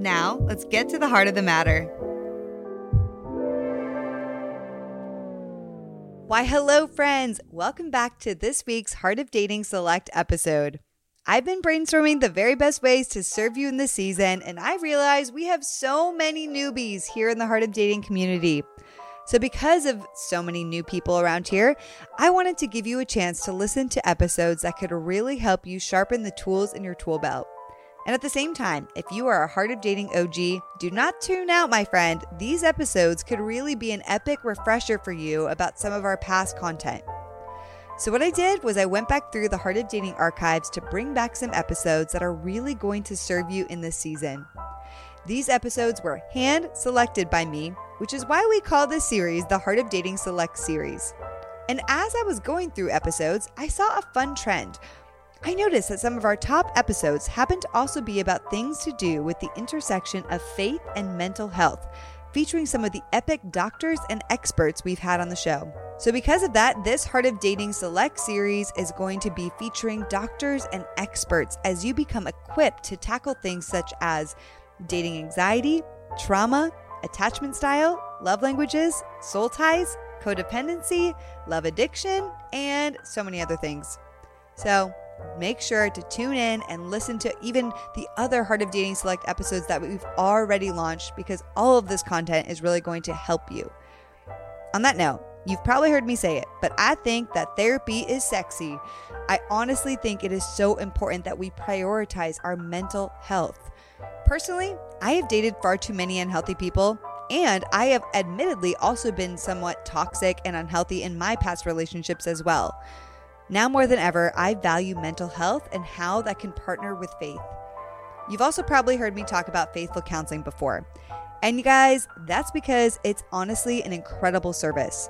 Now, let's get to the heart of the matter. Why, hello, friends. Welcome back to this week's Heart of Dating Select episode. I've been brainstorming the very best ways to serve you in this season, and I realize we have so many newbies here in the Heart of Dating community. So, because of so many new people around here, I wanted to give you a chance to listen to episodes that could really help you sharpen the tools in your tool belt. And at the same time, if you are a Heart of Dating OG, do not tune out, my friend. These episodes could really be an epic refresher for you about some of our past content. So, what I did was I went back through the Heart of Dating archives to bring back some episodes that are really going to serve you in this season. These episodes were hand selected by me, which is why we call this series the Heart of Dating Select series. And as I was going through episodes, I saw a fun trend I noticed that some of our top episodes happen to also be about things to do with the intersection of faith and mental health, featuring some of the epic doctors and experts we've had on the show. So, because of that, this Heart of Dating Select series is going to be featuring doctors and experts as you become equipped to tackle things such as dating anxiety, trauma, attachment style, love languages, soul ties, codependency, love addiction, and so many other things. So, make sure to tune in and listen to even the other Heart of Dating Select episodes that we've already launched because all of this content is really going to help you. On that note, you've probably heard me say it, but I think that therapy is sexy. I honestly think it is so important that we prioritize our mental health. Personally, I have dated far too many unhealthy people. And I have admittedly also been somewhat toxic and unhealthy in my past relationships as well. Now more than ever, I value mental health and how that can partner with faith. You've also probably heard me talk about faithful counseling before. And you guys, that's because it's honestly an incredible service.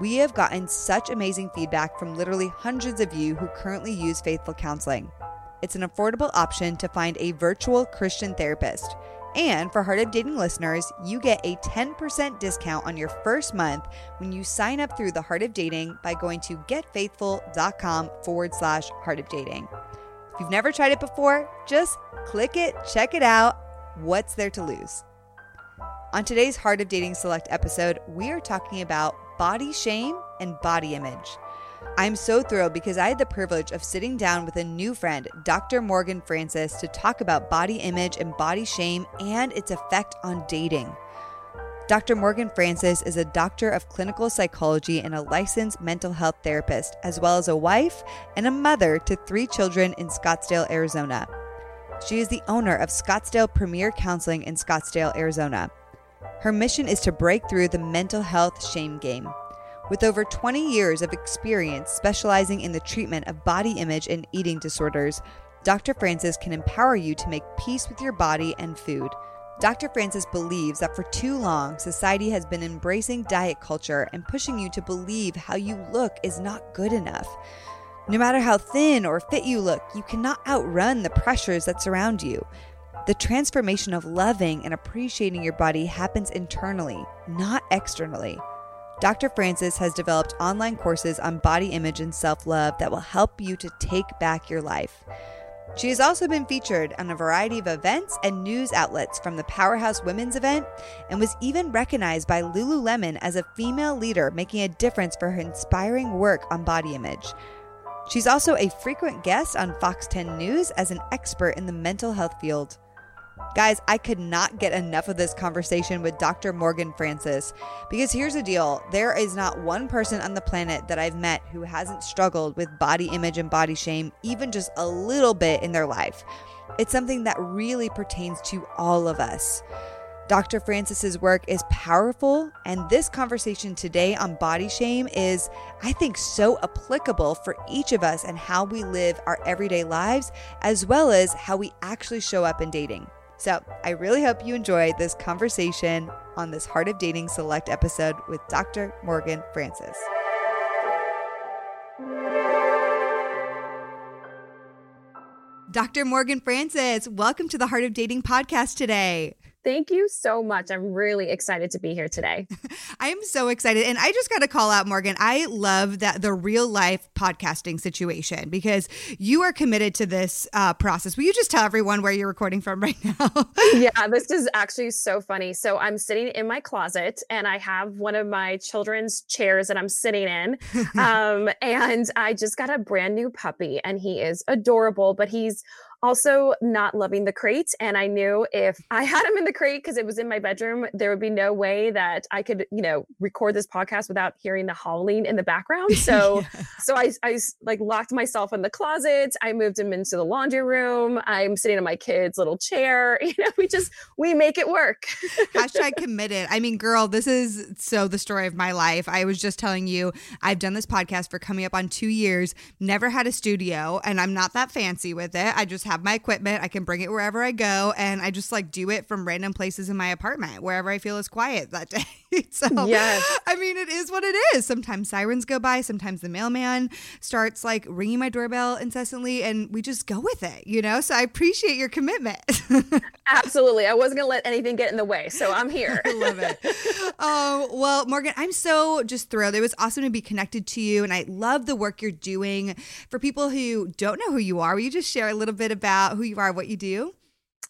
We have gotten such amazing feedback from literally hundreds of you who currently use faithful counseling. It's an affordable option to find a virtual Christian therapist. And for Heart of Dating listeners, you get a 10% discount on your first month when you sign up through the Heart of Dating by going to getfaithful.com forward slash Heart of Dating. If you've never tried it before, just click it, check it out. What's there to lose? On today's Heart of Dating Select episode, we are talking about body shame and body image. I'm so thrilled because I had the privilege of sitting down with a new friend, Dr. Morgan Francis, to talk about body image and body shame and its effect on dating. Dr. Morgan Francis is a doctor of clinical psychology and a licensed mental health therapist, as well as a wife and a mother to three children in Scottsdale, Arizona. She is the owner of Scottsdale Premier Counseling in Scottsdale, Arizona. Her mission is to break through the mental health shame game. With over 20 years of experience specializing in the treatment of body image and eating disorders, Dr. Francis can empower you to make peace with your body and food. Dr. Francis believes that for too long, society has been embracing diet culture and pushing you to believe how you look is not good enough. No matter how thin or fit you look, you cannot outrun the pressures that surround you. The transformation of loving and appreciating your body happens internally, not externally. Dr. Francis has developed online courses on body image and self love that will help you to take back your life. She has also been featured on a variety of events and news outlets from the Powerhouse Women's event and was even recognized by Lululemon as a female leader making a difference for her inspiring work on body image. She's also a frequent guest on Fox 10 News as an expert in the mental health field. Guys, I could not get enough of this conversation with Dr. Morgan Francis because here's the deal there is not one person on the planet that I've met who hasn't struggled with body image and body shame, even just a little bit in their life. It's something that really pertains to all of us. Dr. Francis's work is powerful, and this conversation today on body shame is, I think, so applicable for each of us and how we live our everyday lives, as well as how we actually show up in dating. So I really hope you enjoy this conversation on this Heart of Dating Select episode with Dr. Morgan Francis. Dr. Morgan Francis, welcome to the Heart of Dating podcast today. Thank you so much. I'm really excited to be here today. I am so excited. And I just got to call out Morgan. I love that the real life podcasting situation because you are committed to this uh, process. Will you just tell everyone where you're recording from right now? yeah, this is actually so funny. So I'm sitting in my closet and I have one of my children's chairs that I'm sitting in. Um, and I just got a brand new puppy and he is adorable, but he's also not loving the crate. And I knew if I had him in the crate because it was in my bedroom, there would be no way that I could, you know, record this podcast without hearing the howling in the background. So, yeah. so I, I like locked myself in the closet. I moved him into the laundry room. I'm sitting in my kid's little chair. You know, we just, we make it work. Hashtag committed. I mean, girl, this is so the story of my life. I was just telling you, I've done this podcast for coming up on two years, never had a studio, and I'm not that fancy with it. I just have my equipment. I can bring it wherever I go. And I just like do it from random places in my apartment, wherever I feel is quiet that day. so, yes. I mean, it is what it is. Sometimes sirens go by. Sometimes the mailman starts like ringing my doorbell incessantly. And we just go with it, you know? So I appreciate your commitment. Absolutely. I wasn't going to let anything get in the way. So I'm here. I love it. Oh, well, Morgan, I'm so just thrilled. It was awesome to be connected to you. And I love the work you're doing. For people who don't know who you are, will you just share a little bit about who you are, what you do?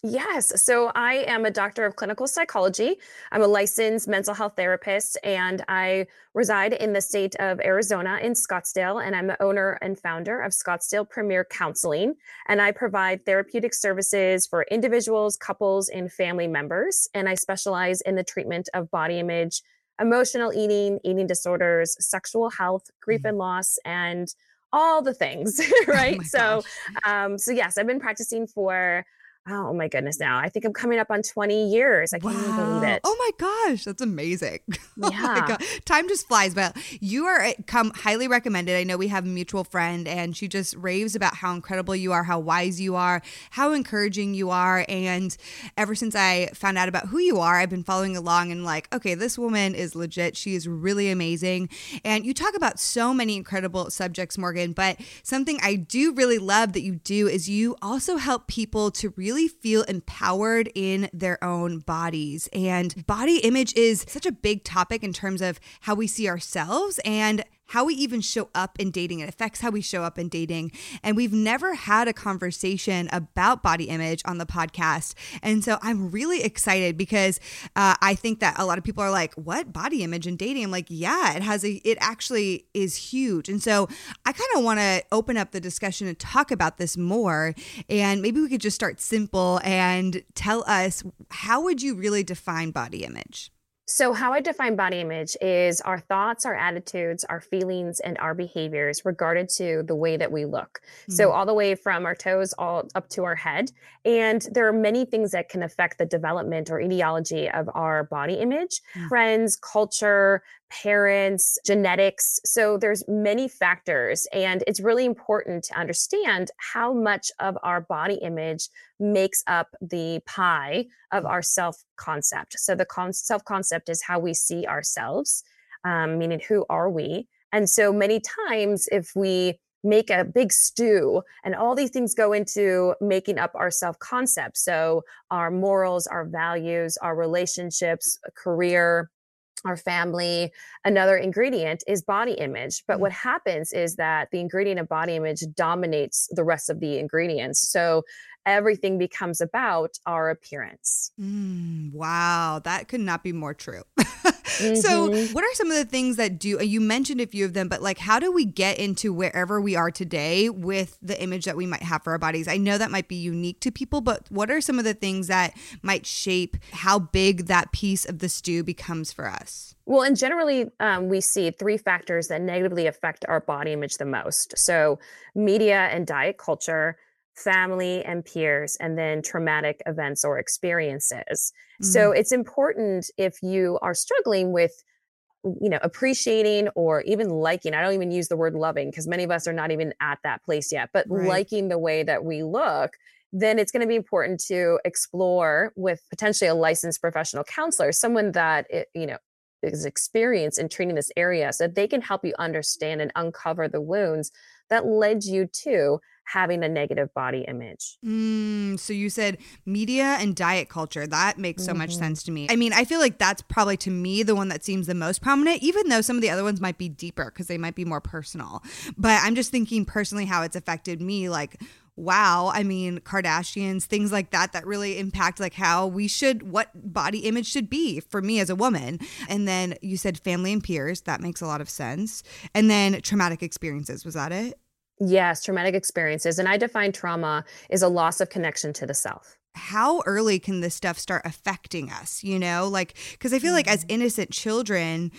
Yes. So I am a doctor of clinical psychology. I'm a licensed mental health therapist, and I reside in the state of Arizona in Scottsdale. And I'm the owner and founder of Scottsdale Premier Counseling. And I provide therapeutic services for individuals, couples, and family members. And I specialize in the treatment of body image, emotional eating, eating disorders, sexual health, grief mm-hmm. and loss, and all the things, right? Oh so, um, so yes, I've been practicing for oh my goodness now i think i'm coming up on 20 years i can't wow. even believe it oh my gosh that's amazing oh yeah oh time just flies but you are eh, come highly recommended i know we have a mutual friend and she just raves about how incredible you are how wise you are how encouraging you are and ever since i found out about who you are i've been following along and like okay this woman is legit she is really amazing and you talk about so many incredible subjects morgan but something i do really love that you do is you also help people to really really feel empowered in their own bodies. And body image is such a big topic in terms of how we see ourselves and how we even show up in dating. It affects how we show up in dating. And we've never had a conversation about body image on the podcast. And so I'm really excited because uh, I think that a lot of people are like, what body image in dating? I'm like, yeah, it has a, it actually is huge. And so I kind of want to open up the discussion and talk about this more. And maybe we could just start simple and tell us how would you really define body image? So, how I define body image is our thoughts, our attitudes, our feelings, and our behaviors regarded to the way that we look. Mm-hmm. So, all the way from our toes all up to our head. And there are many things that can affect the development or etiology of our body image yeah. friends, culture, parents, genetics. So there's many factors and it's really important to understand how much of our body image makes up the pie of our self concept. So the con- self concept is how we see ourselves, um, meaning who are we? And so many times if we make a big stew and all these things go into making up our self concept so our morals our values our relationships career our family. Another ingredient is body image. But mm. what happens is that the ingredient of body image dominates the rest of the ingredients. So everything becomes about our appearance. Mm, wow, that could not be more true. mm-hmm. So, what are some of the things that do you mentioned a few of them, but like how do we get into wherever we are today with the image that we might have for our bodies? I know that might be unique to people, but what are some of the things that might shape how big that piece of the stew becomes for us? Well, and generally, um, we see three factors that negatively affect our body image the most. So, media and diet culture, family and peers, and then traumatic events or experiences. Mm-hmm. So it's important if you are struggling with you know appreciating or even liking i don't even use the word loving because many of us are not even at that place yet but right. liking the way that we look then it's going to be important to explore with potentially a licensed professional counselor, someone that, you know, is experienced in treating this area so that they can help you understand and uncover the wounds that led you to having a negative body image. Mm, so you said media and diet culture. That makes so mm-hmm. much sense to me. I mean, I feel like that's probably to me the one that seems the most prominent, even though some of the other ones might be deeper because they might be more personal. But I'm just thinking personally how it's affected me. Like, wow i mean kardashians things like that that really impact like how we should what body image should be for me as a woman and then you said family and peers that makes a lot of sense and then traumatic experiences was that it yes traumatic experiences and i define trauma is a loss of connection to the self how early can this stuff start affecting us you know like because i feel like as mm-hmm. innocent children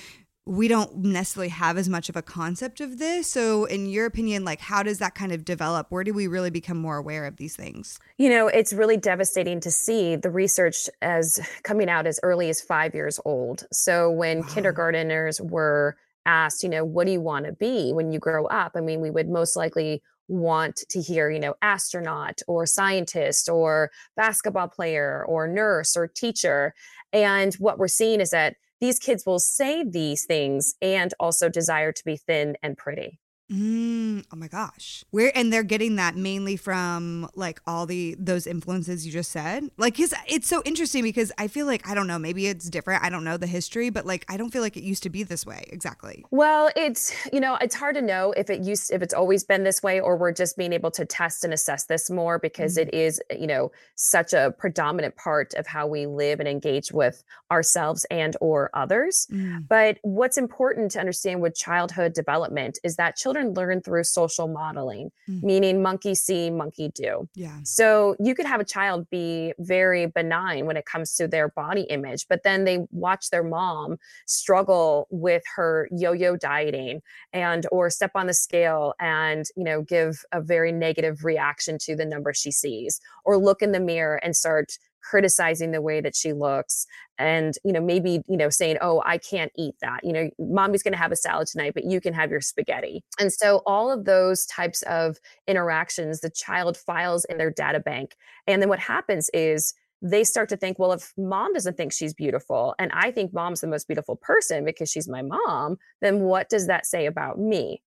we don't necessarily have as much of a concept of this. So, in your opinion, like how does that kind of develop? Where do we really become more aware of these things? You know, it's really devastating to see the research as coming out as early as five years old. So, when wow. kindergarteners were asked, you know, what do you want to be when you grow up? I mean, we would most likely want to hear, you know, astronaut or scientist or basketball player or nurse or teacher. And what we're seeing is that these kids will say these things and also desire to be thin and pretty. Mm, oh my gosh. Where and they're getting that mainly from like all the those influences you just said. Like cuz it's so interesting because I feel like I don't know, maybe it's different. I don't know the history, but like I don't feel like it used to be this way exactly. Well, it's you know, it's hard to know if it used if it's always been this way or we're just being able to test and assess this more because mm-hmm. it is, you know, such a predominant part of how we live and engage with ourselves and or others. Mm. But what's important to understand with childhood development is that children children learn through social modeling, mm. meaning monkey see, monkey do. Yeah. So you could have a child be very benign when it comes to their body image, but then they watch their mom struggle with her yo-yo dieting and or step on the scale and, you know, give a very negative reaction to the number she sees or look in the mirror and start criticizing the way that she looks and you know maybe you know saying oh i can't eat that. You know mommy's going to have a salad tonight but you can have your spaghetti. And so all of those types of interactions the child files in their data bank and then what happens is they start to think well if mom doesn't think she's beautiful and i think mom's the most beautiful person because she's my mom then what does that say about me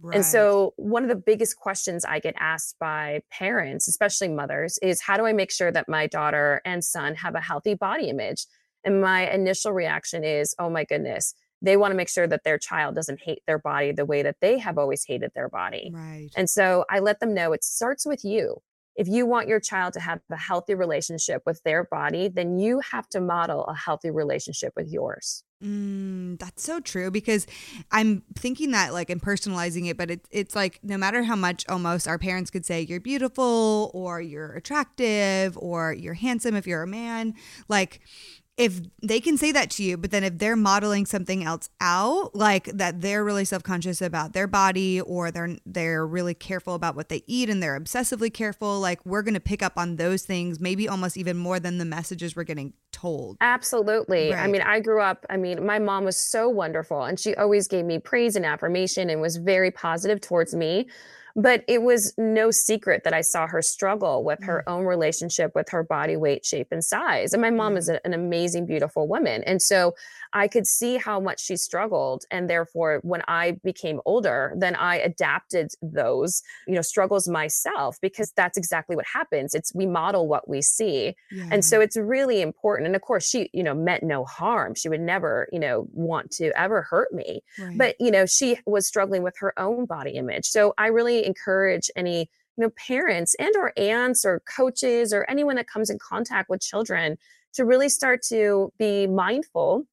Right. And so, one of the biggest questions I get asked by parents, especially mothers, is how do I make sure that my daughter and son have a healthy body image? And my initial reaction is, oh my goodness, they want to make sure that their child doesn't hate their body the way that they have always hated their body. Right. And so, I let them know it starts with you. If you want your child to have a healthy relationship with their body, then you have to model a healthy relationship with yours. Mm, that's so true because I'm thinking that like and personalizing it, but it, it's like no matter how much almost our parents could say you're beautiful or you're attractive or you're handsome if you're a man, like if they can say that to you, but then if they're modeling something else out, like that they're really self-conscious about their body or they're they're really careful about what they eat and they're obsessively careful, like we're going to pick up on those things maybe almost even more than the messages we're getting told. Absolutely. Right. I mean, I grew up, I mean, my mom was so wonderful and she always gave me praise and affirmation and was very positive towards me. But it was no secret that I saw her struggle with her mm. own relationship with her body weight, shape, and size. And my mom is an amazing, beautiful woman. And so I could see how much she struggled. And therefore, when I became older, then I adapted those, you know, struggles myself because that's exactly what happens. It's we model what we see. Yeah. And so it's really important. And of course, she, you know, meant no harm. She would never, you know, want to ever hurt me. Right. But, you know, she was struggling with her own body image. So I really encourage any you know parents and or aunts or coaches or anyone that comes in contact with children to really start to be mindful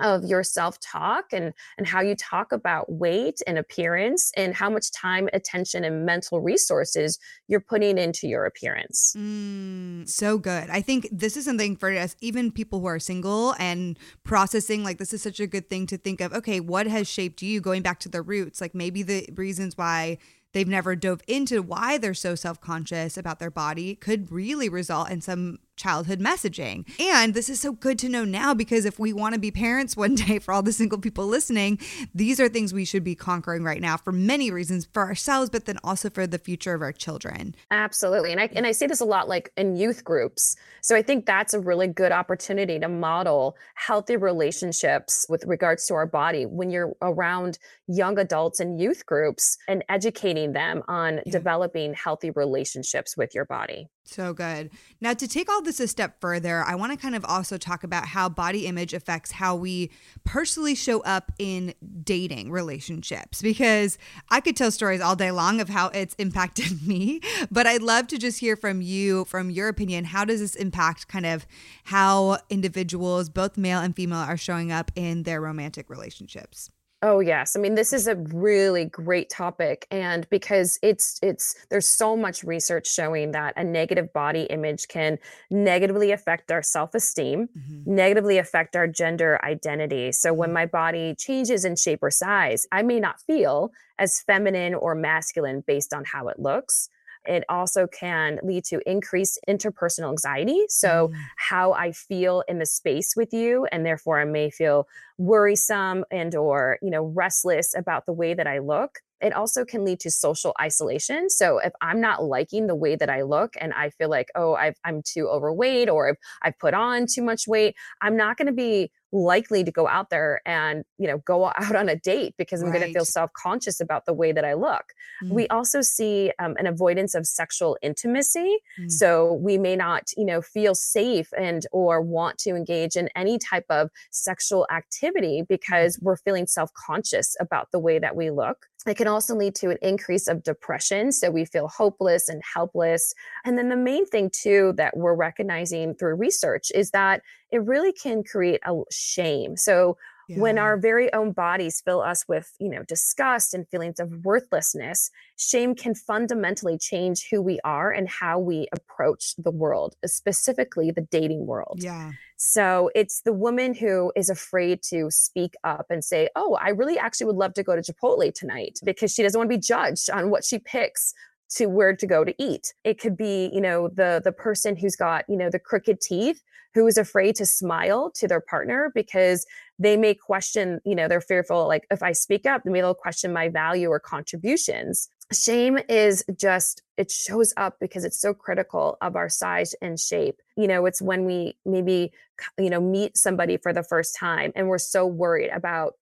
of your self-talk and and how you talk about weight and appearance and how much time attention and mental resources you're putting into your appearance. Mm, so good. I think this is something for us even people who are single and processing like this is such a good thing to think of okay what has shaped you? Going back to the roots like maybe the reasons why they've never dove into why they're so self conscious about their body could really result in some childhood messaging. And this is so good to know now because if we want to be parents one day for all the single people listening, these are things we should be conquering right now for many reasons for ourselves, but then also for the future of our children. Absolutely. And I and I see this a lot like in youth groups. So I think that's a really good opportunity to model healthy relationships with regards to our body when you're around young adults and youth groups and educating them on yeah. developing healthy relationships with your body. So good. Now, to take all this a step further, I want to kind of also talk about how body image affects how we personally show up in dating relationships because I could tell stories all day long of how it's impacted me, but I'd love to just hear from you, from your opinion. How does this impact kind of how individuals, both male and female, are showing up in their romantic relationships? Oh yes. I mean this is a really great topic and because it's it's there's so much research showing that a negative body image can negatively affect our self-esteem, mm-hmm. negatively affect our gender identity. So when mm-hmm. my body changes in shape or size, I may not feel as feminine or masculine based on how it looks. It also can lead to increased interpersonal anxiety. So, mm. how I feel in the space with you, and therefore I may feel worrisome and or you know restless about the way that I look it also can lead to social isolation. So if I'm not liking the way that I look and I feel like, oh, i am too overweight or I've, I've put on too much weight, I'm not going to be likely to go out there and you know go out on a date because i'm right. going to feel self-conscious about the way that i look mm. we also see um, an avoidance of sexual intimacy mm. so we may not you know feel safe and or want to engage in any type of sexual activity because we're feeling self-conscious about the way that we look it can also lead to an increase of depression. So we feel hopeless and helpless. And then the main thing, too, that we're recognizing through research is that it really can create a shame. So yeah. when our very own bodies fill us with, you know, disgust and feelings of worthlessness, shame can fundamentally change who we are and how we approach the world, uh, specifically the dating world. Yeah. So it's the woman who is afraid to speak up and say, Oh, I really actually would love to go to Chipotle tonight because she doesn't want to be judged on what she picks to where to go to eat. It could be, you know, the the person who's got, you know, the crooked teeth who is afraid to smile to their partner because they may question, you know, they're fearful like if I speak up, maybe they'll question my value or contributions shame is just it shows up because it's so critical of our size and shape. You know it's when we maybe you know meet somebody for the first time and we're so worried about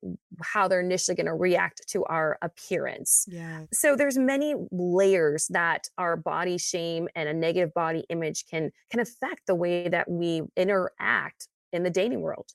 how they're initially going to react to our appearance. Yeah. So there's many layers that our body shame and a negative body image can can affect the way that we interact in the dating world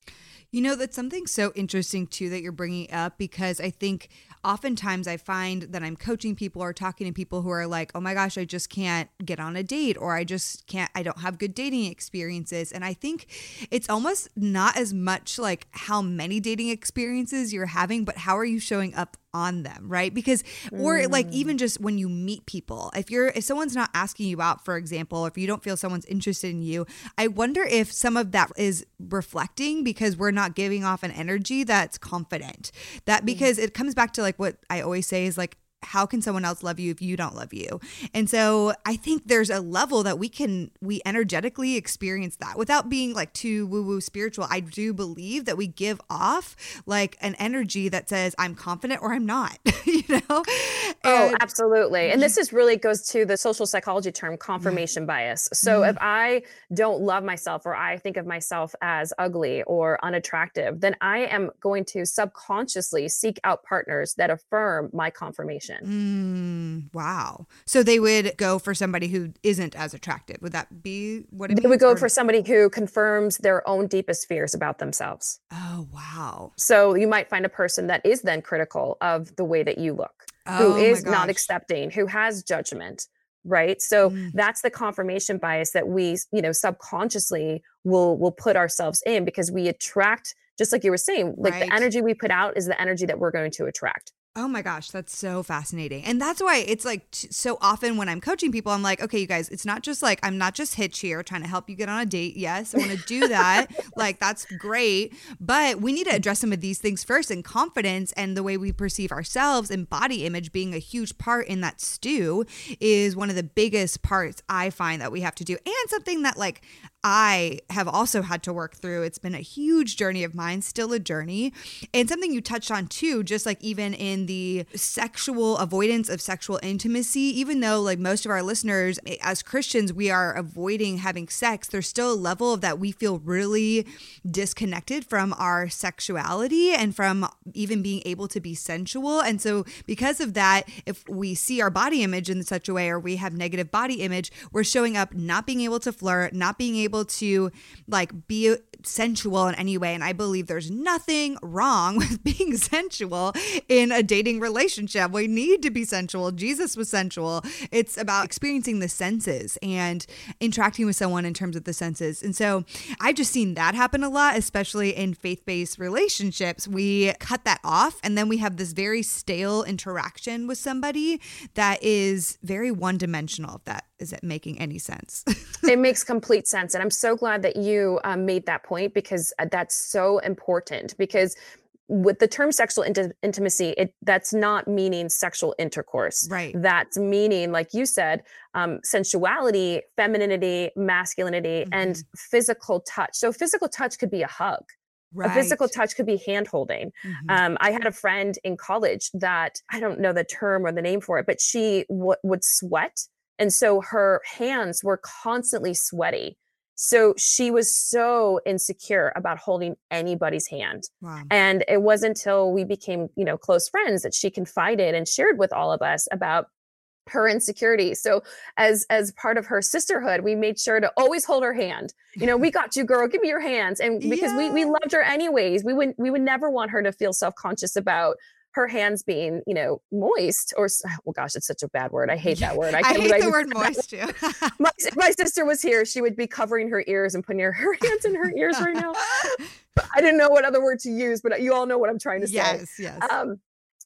you know, that's something so interesting too that you're bringing up because I think oftentimes I find that I'm coaching people or talking to people who are like, oh my gosh, I just can't get on a date or I just can't, I don't have good dating experiences. And I think it's almost not as much like how many dating experiences you're having, but how are you showing up on them, right? Because or mm. like even just when you meet people, if you're if someone's not asking you out, for example, if you don't feel someone's interested in you, I wonder if some of that is reflecting because we're not giving off an energy that's confident. That mm. because it comes back to like what I always say is like how can someone else love you if you don't love you? And so I think there's a level that we can we energetically experience that without being like too woo woo spiritual. I do believe that we give off like an energy that says I'm confident or I'm not, you know? Oh, and, oh, absolutely. And this is really goes to the social psychology term confirmation bias. So mm-hmm. if I don't love myself or I think of myself as ugly or unattractive, then I am going to subconsciously seek out partners that affirm my confirmation. Mm, wow. So they would go for somebody who isn't as attractive. Would that be what it They means? would go or? for somebody who confirms their own deepest fears about themselves. Oh, wow. So you might find a person that is then critical of the way that you look, oh, who is not accepting, who has judgment right so mm. that's the confirmation bias that we you know subconsciously will will put ourselves in because we attract just like you were saying like right. the energy we put out is the energy that we're going to attract Oh my gosh, that's so fascinating. And that's why it's like t- so often when I'm coaching people, I'm like, okay, you guys, it's not just like, I'm not just Hitch here trying to help you get on a date. Yes, I want to do that. like, that's great. But we need to address some of these things first. And confidence and the way we perceive ourselves and body image being a huge part in that stew is one of the biggest parts I find that we have to do. And something that, like, I have also had to work through. It's been a huge journey of mine, still a journey. And something you touched on too, just like even in the sexual avoidance of sexual intimacy, even though like most of our listeners eh, as Christians, we are avoiding having sex, there's still a level of that we feel really disconnected from our sexuality and from even being able to be sensual. And so because of that, if we see our body image in such a way or we have negative body image, we're showing up not being able to flirt, not being able able to like be sensual in any way. And I believe there's nothing wrong with being sensual in a dating relationship. We need to be sensual. Jesus was sensual. It's about experiencing the senses and interacting with someone in terms of the senses. And so I've just seen that happen a lot, especially in faith based relationships. We cut that off and then we have this very stale interaction with somebody that is very one dimensional, if that is it making any sense? it makes complete sense. And I'm so glad that you um, made that point because uh, that's so important because with the term sexual int- intimacy it that's not meaning sexual intercourse right that's meaning like you said um, sensuality femininity masculinity mm-hmm. and physical touch so physical touch could be a hug Right. A physical touch could be hand holding. Mm-hmm. Um, I had a friend in college that I don't know the term or the name for it, but she w- would sweat and so her hands were constantly sweaty. So she was so insecure about holding anybody's hand. Wow. And it wasn't until we became, you know, close friends that she confided and shared with all of us about her insecurity. So as as part of her sisterhood, we made sure to always hold her hand. You know, we got you, girl. Give me your hands. And because yeah. we we loved her anyways, we would we would never want her to feel self-conscious about her hands being, you know, moist or, well, gosh, it's such a bad word. I hate that word. I, I hate the word moist too. my, my sister was here. She would be covering her ears and putting her, her hands in her ears right now. I didn't know what other word to use, but you all know what I'm trying to say. Yes, yes. Um,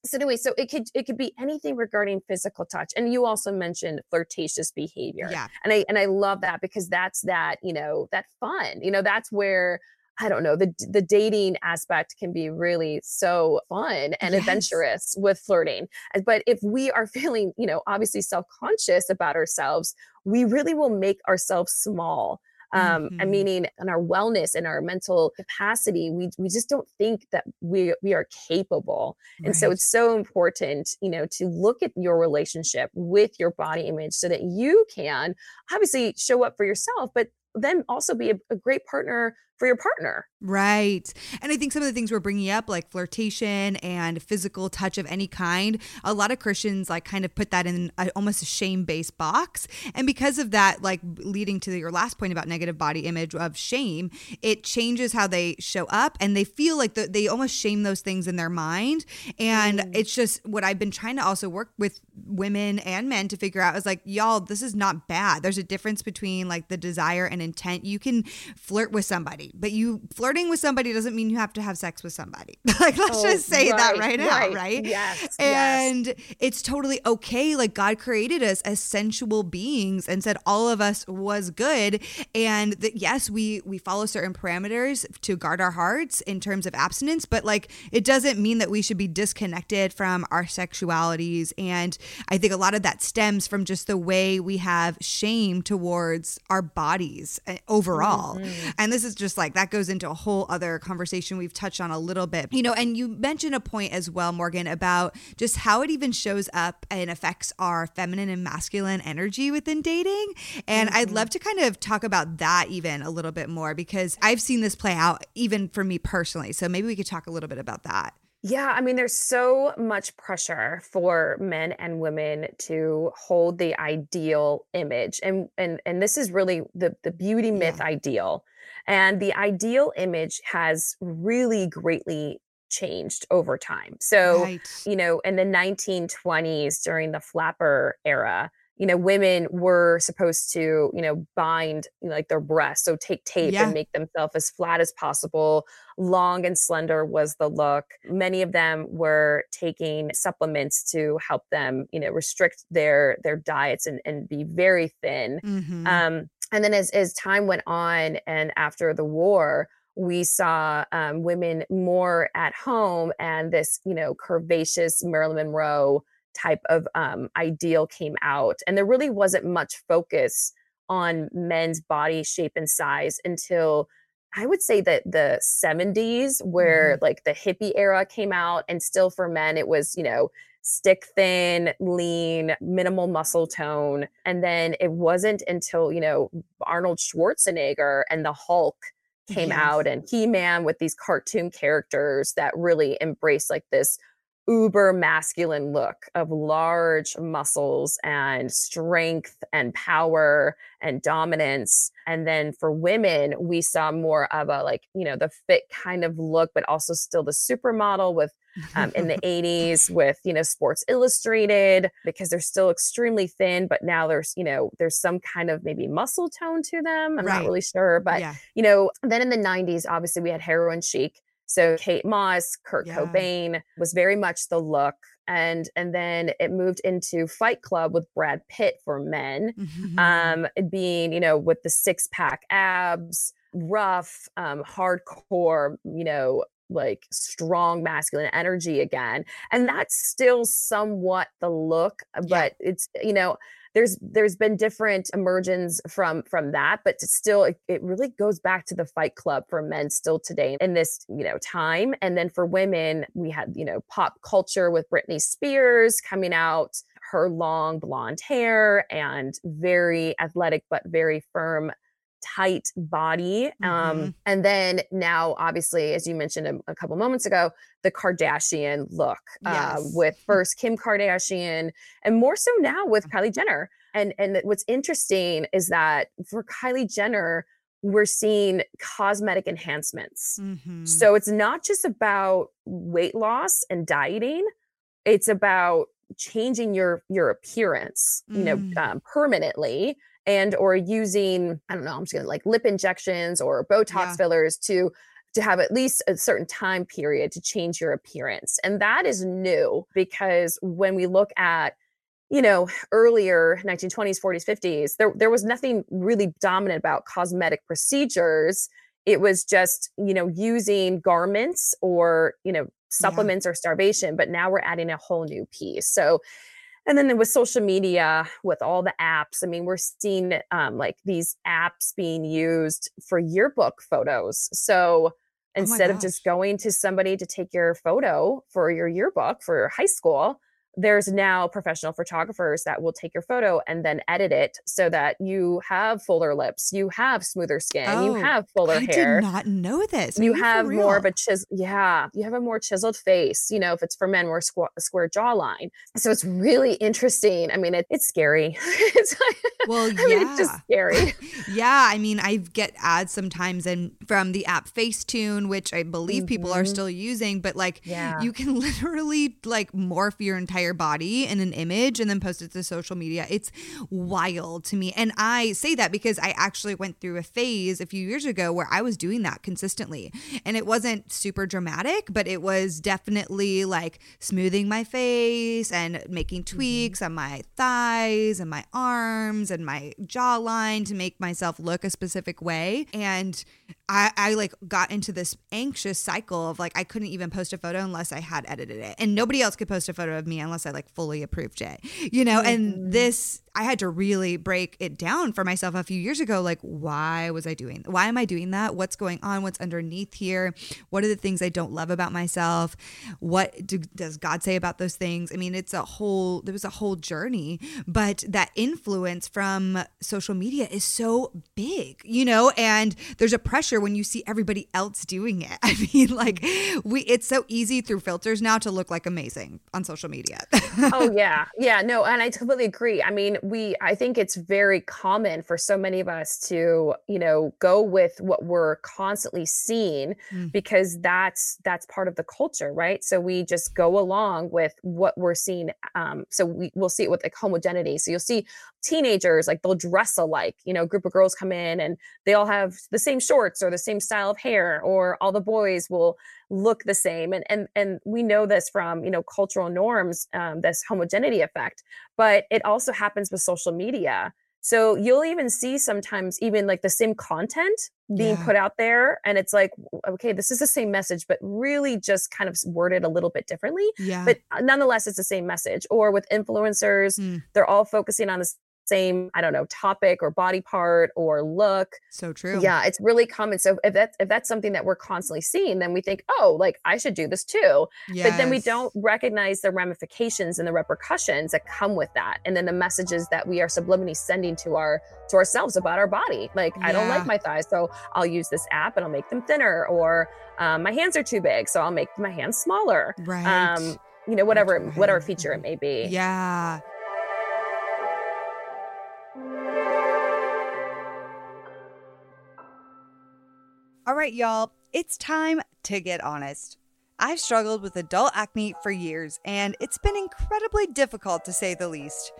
so anyway, so it could it could be anything regarding physical touch, and you also mentioned flirtatious behavior. Yeah, and I and I love that because that's that you know that fun. You know that's where I don't know, the the dating aspect can be really so fun and yes. adventurous with flirting. But if we are feeling, you know, obviously self-conscious about ourselves, we really will make ourselves small. Um, mm-hmm. and meaning in our wellness and our mental capacity, we we just don't think that we we are capable. Right. And so it's so important, you know, to look at your relationship with your body image so that you can obviously show up for yourself, but then also be a, a great partner for your partner. Right. And I think some of the things we're bringing up, like flirtation and physical touch of any kind, a lot of Christians like kind of put that in a, almost a shame based box. And because of that, like leading to your last point about negative body image of shame, it changes how they show up and they feel like the, they almost shame those things in their mind. And mm. it's just what I've been trying to also work with women and men to figure out is like, y'all, this is not bad. There's a difference between like the desire and intent. You can flirt with somebody but you flirting with somebody doesn't mean you have to have sex with somebody. like let's oh, just say right, that right, right now, right? Yes. And yes. it's totally okay. Like God created us as sensual beings and said all of us was good. And that yes, we we follow certain parameters to guard our hearts in terms of abstinence, but like it doesn't mean that we should be disconnected from our sexualities. And I think a lot of that stems from just the way we have shame towards our bodies eh, overall. Mm-hmm. And this is just like that goes into a whole other conversation we've touched on a little bit. You know, and you mentioned a point as well, Morgan, about just how it even shows up and affects our feminine and masculine energy within dating. And mm-hmm. I'd love to kind of talk about that even a little bit more because I've seen this play out even for me personally. So maybe we could talk a little bit about that. Yeah, I mean, there's so much pressure for men and women to hold the ideal image, and and and this is really the the beauty myth yeah. ideal. And the ideal image has really greatly changed over time. So, right. you know, in the 1920s during the flapper era, you know, women were supposed to, you know, bind you know, like their breasts. So take tape Yeah. and make themselves as flat as possible. Long and slender was the look. Many of them were taking supplements to help them, you know, restrict their their diets and, and be very thin. Mhm. Um, and then as as time went on and after the war, we saw um, women more at home, and this you know curvaceous Marilyn Monroe type of um, ideal came out, and there really wasn't much focus on men's body shape and size until I would say that the 70s, where like the hippie era came out, and still for men, it was, you know, stick thin, lean, minimal muscle tone. And then it wasn't until, you know, Arnold Schwarzenegger and the Hulk came Yes. out and He Man with these cartoon characters that really embraced like this uber masculine look of large muscles and strength and power and dominance. And then for women, we saw more of a like, you know, the fit kind of look, but also still the supermodel with um, in the 80s with you know sports illustrated because they're still extremely thin but now there's you know there's some kind of maybe muscle tone to them i'm Right. not really sure but yeah. you know then in the 90s obviously we had heroin chic so kate moss kurt Yeah. cobain was very much the look and and then it moved into fight club with brad pitt for men Mhm. um being you know with the six pack abs rough um hardcore you know like strong masculine energy again and that's still somewhat the look uh, but it's you know there's there's been different emergence from from that but still it, it really goes back to the fight club for men still today in this you know time. And then for women we had you know pop culture with Britney Spears coming out her long blonde hair and very athletic but very firm tight body um Mhm. and then now obviously as you mentioned a, a couple moments ago the kardashian look uh, with first kim kardashian and more so now with kylie jenner and and what's interesting is that for kylie jenner we're seeing cosmetic enhancements Mhm. so it's not just about weight loss and dieting it's about changing your your appearance you know Mm. um, permanently and or using i don't know i'm just gonna like lip injections or botox Yeah. fillers to to have at least a certain time period to change your appearance and that is new because when we look at you know earlier 1920s 40s 50s there there was nothing really dominant about cosmetic procedures. It was just you know using garments or you know supplements or starvation but now we're adding a whole new piece. So and then with social media with all the apps i mean we're seeing um, like these apps being used for yearbook photos. So Oh instead of just going to somebody to take your photo for your yearbook for your high school there's now professional photographers that will take your photo and then edit it so that you have fuller lips, you have smoother skin, you Oh, have fuller I hair. did not know this. Are You have more of a chisel, yeah. You have a more chiseled face. You know, if it's for men, we're squ- a square jawline. So it's really interesting. I mean, it, it's scary. it's, Well, I mean, it's just yeah. scary. Yeah, I mean, I get ads sometimes and from the app Facetune, which I believe people are Mhm. still using, but like Yeah. you can literally like morph your entire body in an image and then post it to social media. It's wild to me. And I say that because I actually went through a phase a few years ago where I was doing that consistently. And it wasn't super dramatic, but it was definitely like smoothing my face and making mm-hmm. tweaks on my thighs and my arms and my jawline to make myself look a specific way. And I, I like got into this anxious cycle of like I couldn't even post a photo unless I had edited it. And nobody else could post a photo of me unless I like fully approved it. You know, and mm-hmm. this I had to really break it down for myself a few years ago. Like, why was I doing why am I doing that? What's going on? What's underneath here? What are the things I don't love about myself? What do, does God say about those things? I mean, it's a whole there was a whole journey, but that influence from social media is so big, you know, and there's a pressure when you see everybody else doing it. I mean, like we it's so easy through filters now to look like amazing on social media. oh yeah yeah no and i completely agree i mean we i think it's very common for so many of us to you know go with what we're constantly seeing mm. because that's that's part of the culture right so we just go along with what we're seeing um so we, we'll see it with like homogeneity so you'll see teenagers like they'll dress alike you know a group of girls come in and they all have the same shorts or the same style of hair or all the boys will look the same and and and we know this from you know cultural norms um, this homogeneity effect but it also happens with social media so you'll even see sometimes even like the same content being yeah. put out there and it's like okay this is the same message but really just kind of worded a little bit differently yeah. but nonetheless it's the same message or with influencers mm. they're all focusing on this same i don't know topic or body part or look. So true. Yeah it's really common. So if that's if that's something that we're constantly seeing then we think oh like i should do this too. Yes. but then we don't recognize the ramifications and the repercussions that come with that and then the messages that we are subliminally sending to our to ourselves about our body. Like yeah. i don't like my thighs so i'll use this app and i'll make them thinner or um, my hands are too big so i'll make my hands smaller. Right. Um you know whatever whatever feature it may be. Yeah All right, y'all, it's time to get honest. I've struggled with adult acne for years, and it's been incredibly difficult to say the least.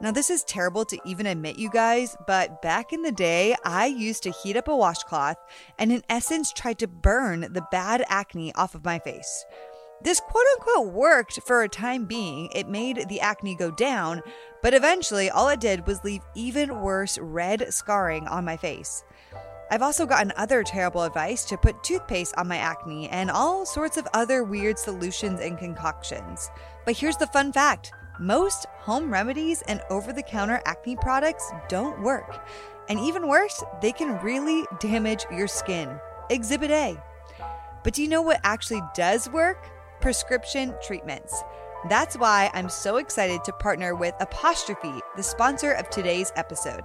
Now, this is terrible to even admit, you guys, but back in the day, I used to heat up a washcloth and, in essence, tried to burn the bad acne off of my face. This quote unquote worked for a time being. It made the acne go down, but eventually, all it did was leave even worse red scarring on my face. I've also gotten other terrible advice to put toothpaste on my acne and all sorts of other weird solutions and concoctions. But here's the fun fact most home remedies and over the counter acne products don't work. And even worse, they can really damage your skin. Exhibit A. But do you know what actually does work? Prescription treatments. That's why I'm so excited to partner with Apostrophe, the sponsor of today's episode.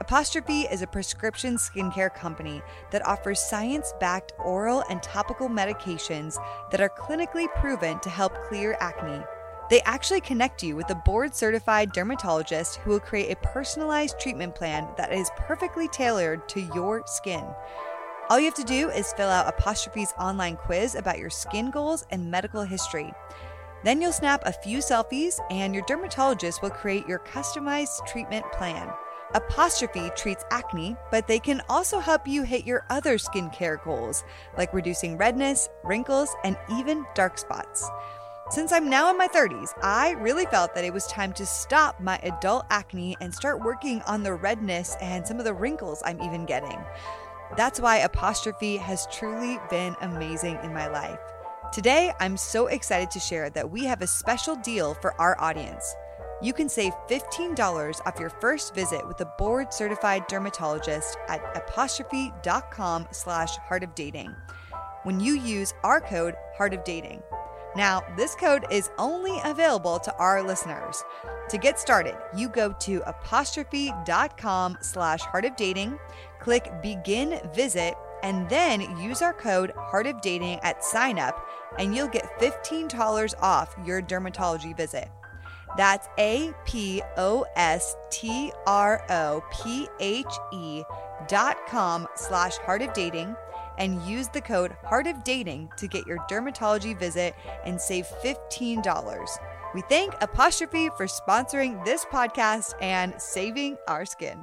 Apostrophe is a prescription skincare company that offers science backed oral and topical medications that are clinically proven to help clear acne. They actually connect you with a board certified dermatologist who will create a personalized treatment plan that is perfectly tailored to your skin. All you have to do is fill out Apostrophe's online quiz about your skin goals and medical history. Then you'll snap a few selfies, and your dermatologist will create your customized treatment plan. Apostrophe treats acne, but they can also help you hit your other skincare goals, like reducing redness, wrinkles, and even dark spots. Since I'm now in my 30s, I really felt that it was time to stop my adult acne and start working on the redness and some of the wrinkles I'm even getting. That's why Apostrophe has truly been amazing in my life. Today, I'm so excited to share that we have a special deal for our audience you can save $15 off your first visit with a board certified dermatologist at apostrophe.com slash heart of dating. When you use our code heart of dating. Now this code is only available to our listeners. To get started you go to apostrophe.com slash heart of dating click begin visit and then use our code heart of dating at sign up and you'll get $15 off your dermatology visit that's A P O S T R O P H E dot com slash heart of dating and use the code heart of dating to get your dermatology visit and save $15. We thank Apostrophe for sponsoring this podcast and saving our skin.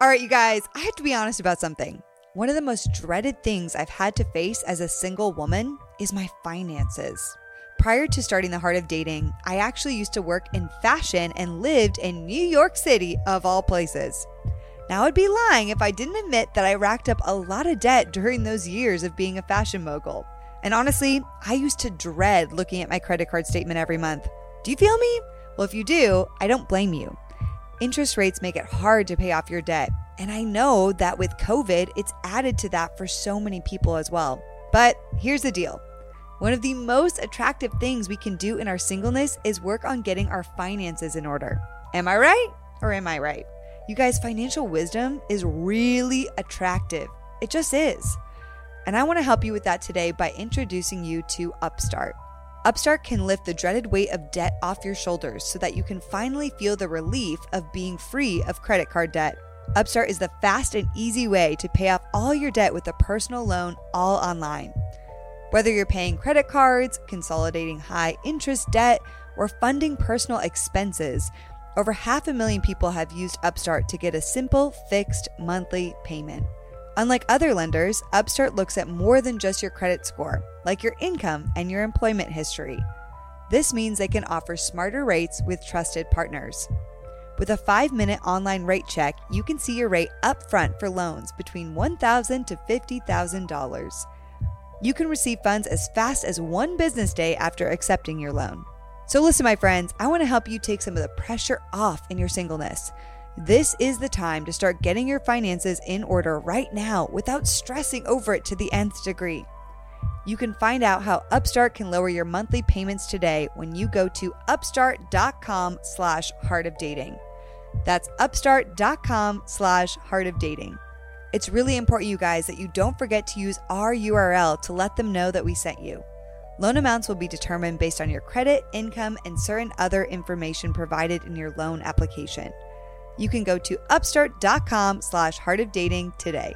All right, you guys, I have to be honest about something. One of the most dreaded things I've had to face as a single woman is my finances. Prior to starting the heart of dating, I actually used to work in fashion and lived in New York City, of all places. Now, I'd be lying if I didn't admit that I racked up a lot of debt during those years of being a fashion mogul. And honestly, I used to dread looking at my credit card statement every month. Do you feel me? Well, if you do, I don't blame you. Interest rates make it hard to pay off your debt. And I know that with COVID, it's added to that for so many people as well. But here's the deal one of the most attractive things we can do in our singleness is work on getting our finances in order. Am I right? Or am I right? You guys, financial wisdom is really attractive. It just is. And I want to help you with that today by introducing you to Upstart. Upstart can lift the dreaded weight of debt off your shoulders so that you can finally feel the relief of being free of credit card debt. Upstart is the fast and easy way to pay off all your debt with a personal loan all online. Whether you're paying credit cards, consolidating high interest debt, or funding personal expenses, over half a million people have used Upstart to get a simple, fixed monthly payment. Unlike other lenders, Upstart looks at more than just your credit score, like your income and your employment history. This means they can offer smarter rates with trusted partners. With a five minute online rate check, you can see your rate upfront for loans between 1,000 to $50,000. You can receive funds as fast as one business day after accepting your loan. So, listen, my friends, I want to help you take some of the pressure off in your singleness. This is the time to start getting your finances in order right now without stressing over it to the nth degree. You can find out how Upstart can lower your monthly payments today when you go to upstart.com slash heart of dating. That's upstart.com slash heart of dating. It's really important, you guys, that you don't forget to use our URL to let them know that we sent you. Loan amounts will be determined based on your credit, income, and certain other information provided in your loan application. You can go to upstart.com slash heart of dating today.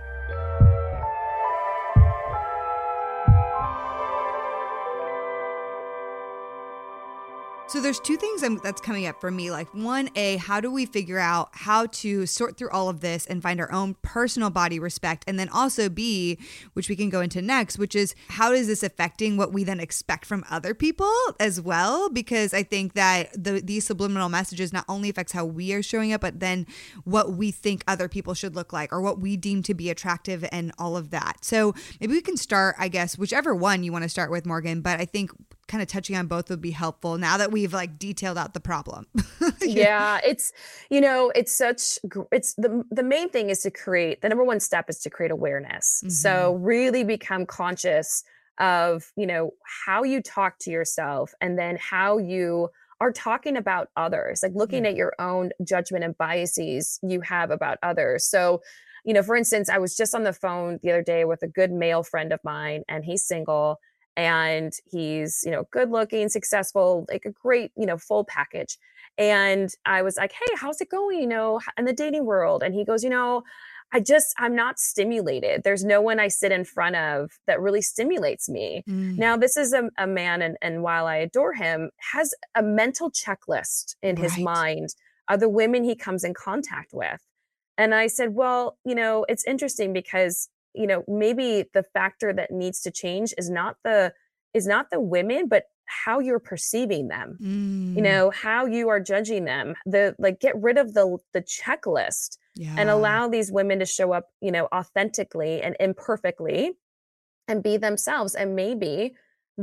So there's two things that's coming up for me. Like one, a how do we figure out how to sort through all of this and find our own personal body respect, and then also b, which we can go into next, which is how is this affecting what we then expect from other people as well? Because I think that the these subliminal messages not only affects how we are showing up, but then what we think other people should look like or what we deem to be attractive and all of that. So maybe we can start, I guess, whichever one you want to start with, Morgan. But I think kind of touching on both would be helpful now that we've like detailed out the problem. yeah, it's you know, it's such it's the the main thing is to create the number one step is to create awareness. Mm-hmm. So really become conscious of, you know, how you talk to yourself and then how you are talking about others, like looking mm-hmm. at your own judgment and biases you have about others. So, you know, for instance, I was just on the phone the other day with a good male friend of mine and he's single and he's you know good looking successful like a great you know full package. And i was like hey how's it going you know in the dating world? And he goes you know i just i'm not stimulated. There's no one i sit in front of that really stimulates me. Mm. now this is a, a man and, and while i adore him has a mental checklist in his mind of the women he comes in contact with. And i said well you know it's interesting because you know maybe the factor that needs to change is not the is not the women but how you're perceiving them mm. you know how you are judging them the like get rid of the the checklist yeah. and allow these women to show up you know authentically and imperfectly and be themselves and maybe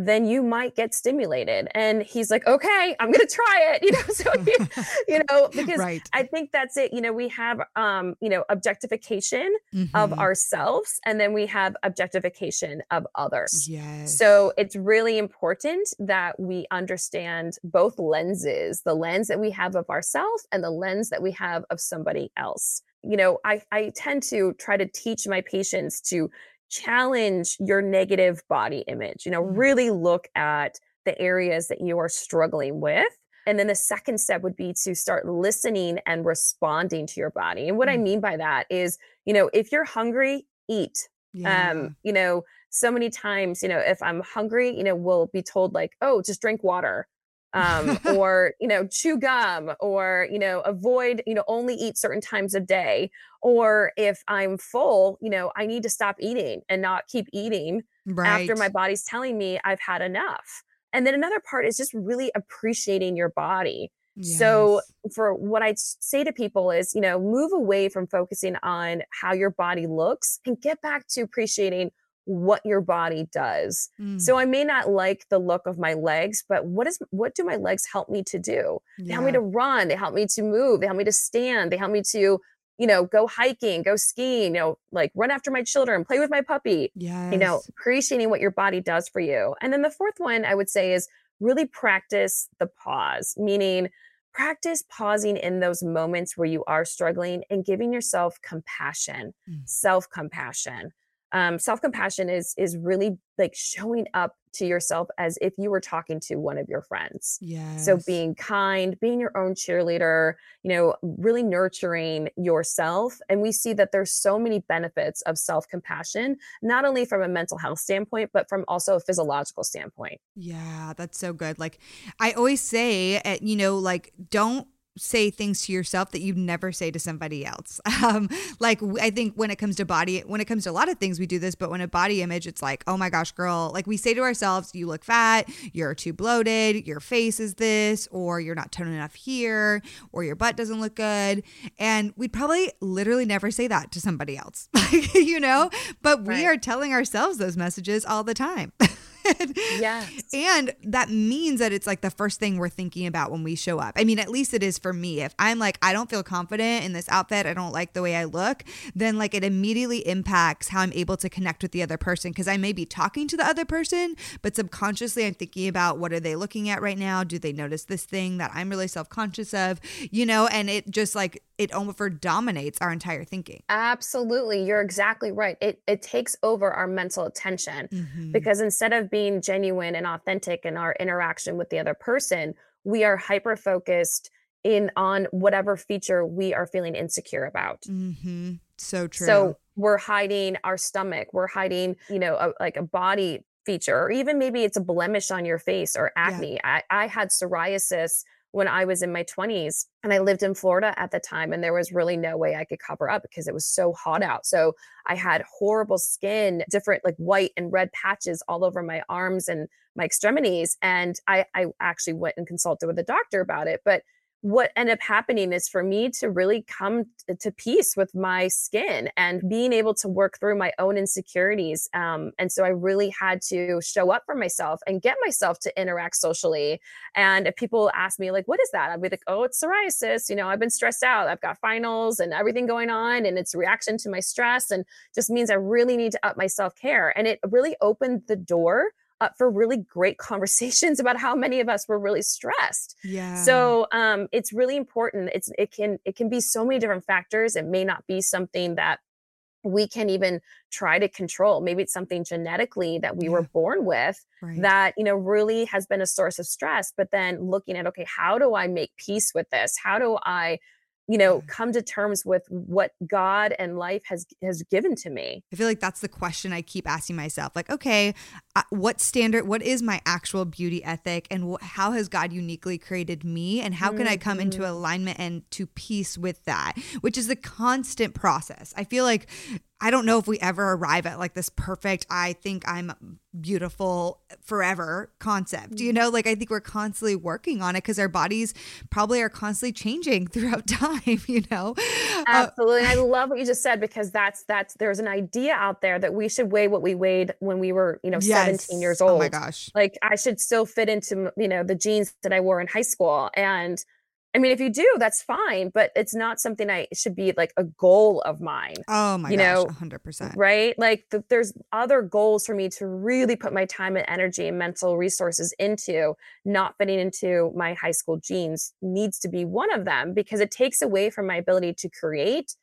then you might get stimulated. And he's like, okay, I'm going to try it. You know, so, he, you know, because right. I think that's it. You know, we have, um, you know, objectification mm-hmm. of ourselves and then we have objectification of others. Yes. So it's really important that we understand both lenses, the lens that we have of ourselves and the lens that we have of somebody else. You know, I, I tend to try to teach my patients to challenge your negative body image. You know, mm-hmm. really look at the areas that you are struggling with. And then the second step would be to start listening and responding to your body. And what mm-hmm. I mean by that is, you know, if you're hungry, eat. Yeah. Um, you know, so many times, you know, if I'm hungry, you know, we'll be told like, oh, just drink water um, or you know chew gum or you know avoid you know only eat certain times of day or if i'm full you know i need to stop eating and not keep eating right. after my body's telling me i've had enough and then another part is just really appreciating your body Yes. So, for what I say to people is, you know, move away from focusing on how your body looks and get back to appreciating what your body does. Mm. So I may not like the look of my legs, but what is what do my legs help me to do? Yeah. They help me to run, they help me to move, they help me to stand, they help me to, you know, go hiking, go skiing, you know, like run after my children, play with my puppy. Yeah. You know, appreciating what your body does for you. And then the fourth one I would say is really practice the pause, meaning practice pausing in those moments where you are struggling and giving yourself compassion, mm. self compassion um, self-compassion is is really like showing up to yourself as if you were talking to one of your friends Yeah. so being kind being your own cheerleader you know really nurturing yourself and we see that there's so many benefits of self-compassion not only from a mental health standpoint but from also a physiological standpoint Yeah, that's so good. Like I always say, uh, you know, like don't say things to yourself that you'd never say to somebody else. Um, like I think when it comes to body, when it comes to a lot of things, we do this, but when a body image, it's like, oh my gosh, girl, like we say to ourselves, you look fat, you're too bloated, your face is this, or you're not toned enough here, or your butt doesn't look good. And we'd probably literally never say that to somebody else, you know, but we Right. are telling ourselves those messages all the time. yes And that means that it's like the first thing we're thinking about when we show up. I mean, at least it is for me. If I'm like, I don't feel confident in this outfit, I don't like the way I look, then like it immediately impacts how I'm able to connect with the other person because I may be talking to the other person, but subconsciously I'm thinking about what are they looking at right now? Do they notice this thing that I'm really self conscious of? You know, and it just like, it almost dominates our entire thinking. absolutely you're exactly right it it takes over our mental attention Mhm. because instead of being genuine and authentic in our interaction with the other person we are hyper focused in on whatever feature we are feeling insecure about Mm-hmm. So true. so we're hiding our stomach we're hiding you know a, like a body feature or even maybe it's a blemish on your face or acne I, I had psoriasis when i was in my 20s and i lived in florida at the time and there was really no way i could cover up because it was so hot out. So i had horrible skin different like white and red patches all over my arms and my extremities and i i actually went and consulted with a doctor about it but what ended up happening is for me to really come to peace with my skin and being able to work through my own insecurities. Um, and so I really had to show up for myself and get myself to interact socially. And if people ask me, like, what is that? I'd be like, oh, it's psoriasis. You know, I've been stressed out. I've got finals and everything going on, and it's reaction to my stress. And just means I really need to up my self care. And it really opened the door up for really great conversations about how many of us were really stressed yeah. so um, it's really important it's it can it can be so many different factors it may not be something that we can even try to control maybe it's something genetically that we were born with right. that you know really has been a source of stress but then looking at okay how do i make peace with this how do i you know come to terms with what god and life has has given to me I feel like that's the question I keep asking myself. Like, okay, uh, what standard, what is my actual beauty ethic, and wh- how has God uniquely created me, and how can I come into Mhm. alignment and to peace with that, which is a constant process. I feel like I don't know if we ever arrive at like this perfect, I think I'm beautiful forever concept. You know, like I think we're constantly working on it because our bodies probably are constantly changing throughout time, you know? Uh, Absolutely. And I love what you just said because that's that's there's an idea out there that we should weigh what we weighed when we were, you know, 17 years old. Oh my gosh. Like I should still fit into, you know, the jeans that I wore in high school. And I mean, if you do, that's fine, but it's not something I should be like a goal of mine. Oh my you gosh, know, 100%. Right. Like th- there's other goals for me to really put my time and energy and mental resources into. Not fitting into my high school jeans needs to be one of them because it takes away from my ability to create,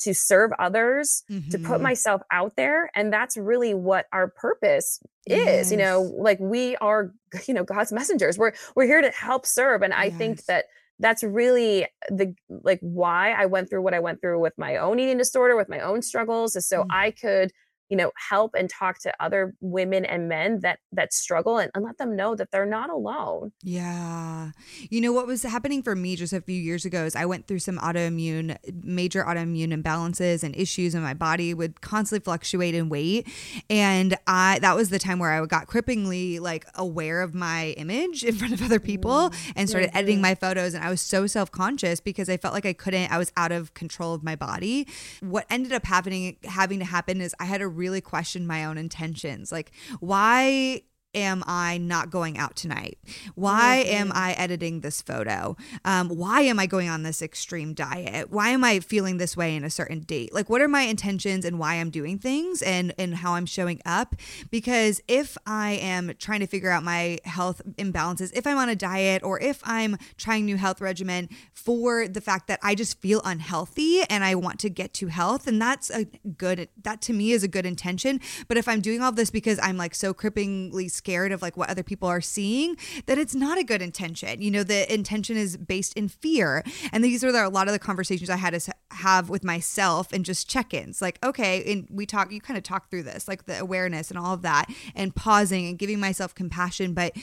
to serve others, to put Mhm. myself out there. And that's really what our purpose is. You know, like we are, you know, God's messengers. We're we're here to help serve. And I think that that's really the like why I went through what I went through with my own eating disorder, with my own struggles, is so Mm. I could, you know, help and talk to other women and men that that struggle and, and let them know that they're not alone. Yeah. You know what was happening for me just a few years ago is I went through some autoimmune, major autoimmune imbalances and issues in my body would constantly fluctuate in weight. And I, that was the time where I got cripplingly like aware of my image in front of other people and started editing Mhm. my photos. And I was so self conscious because I felt like I couldn't, I was out of control of my body. What ended up happening, having to happen is I had to really question my own intentions. Like, why am I not going out tonight? Why mm-hmm. am I editing this photo? Um, why am I going on this extreme diet? Why am I feeling this way in a certain date? Like, what are my intentions and why I'm doing things and, and how I'm showing up? Because if I am trying to figure out my health imbalances, if I'm on a diet or if I'm trying new health regimen for the fact that I just feel unhealthy and I want to get to health, and that's a good, that to me is a good intention. But if I'm doing all this because I'm like so cripplingly scared of like what other people are seeing, that it's not a good intention. You know, the intention is based in fear. And these are a lot of the conversations I had to have with myself and just check ins. Like, okay, and we talk, you kind of talk through this, like the awareness and all of that, and pausing and giving myself compassion. But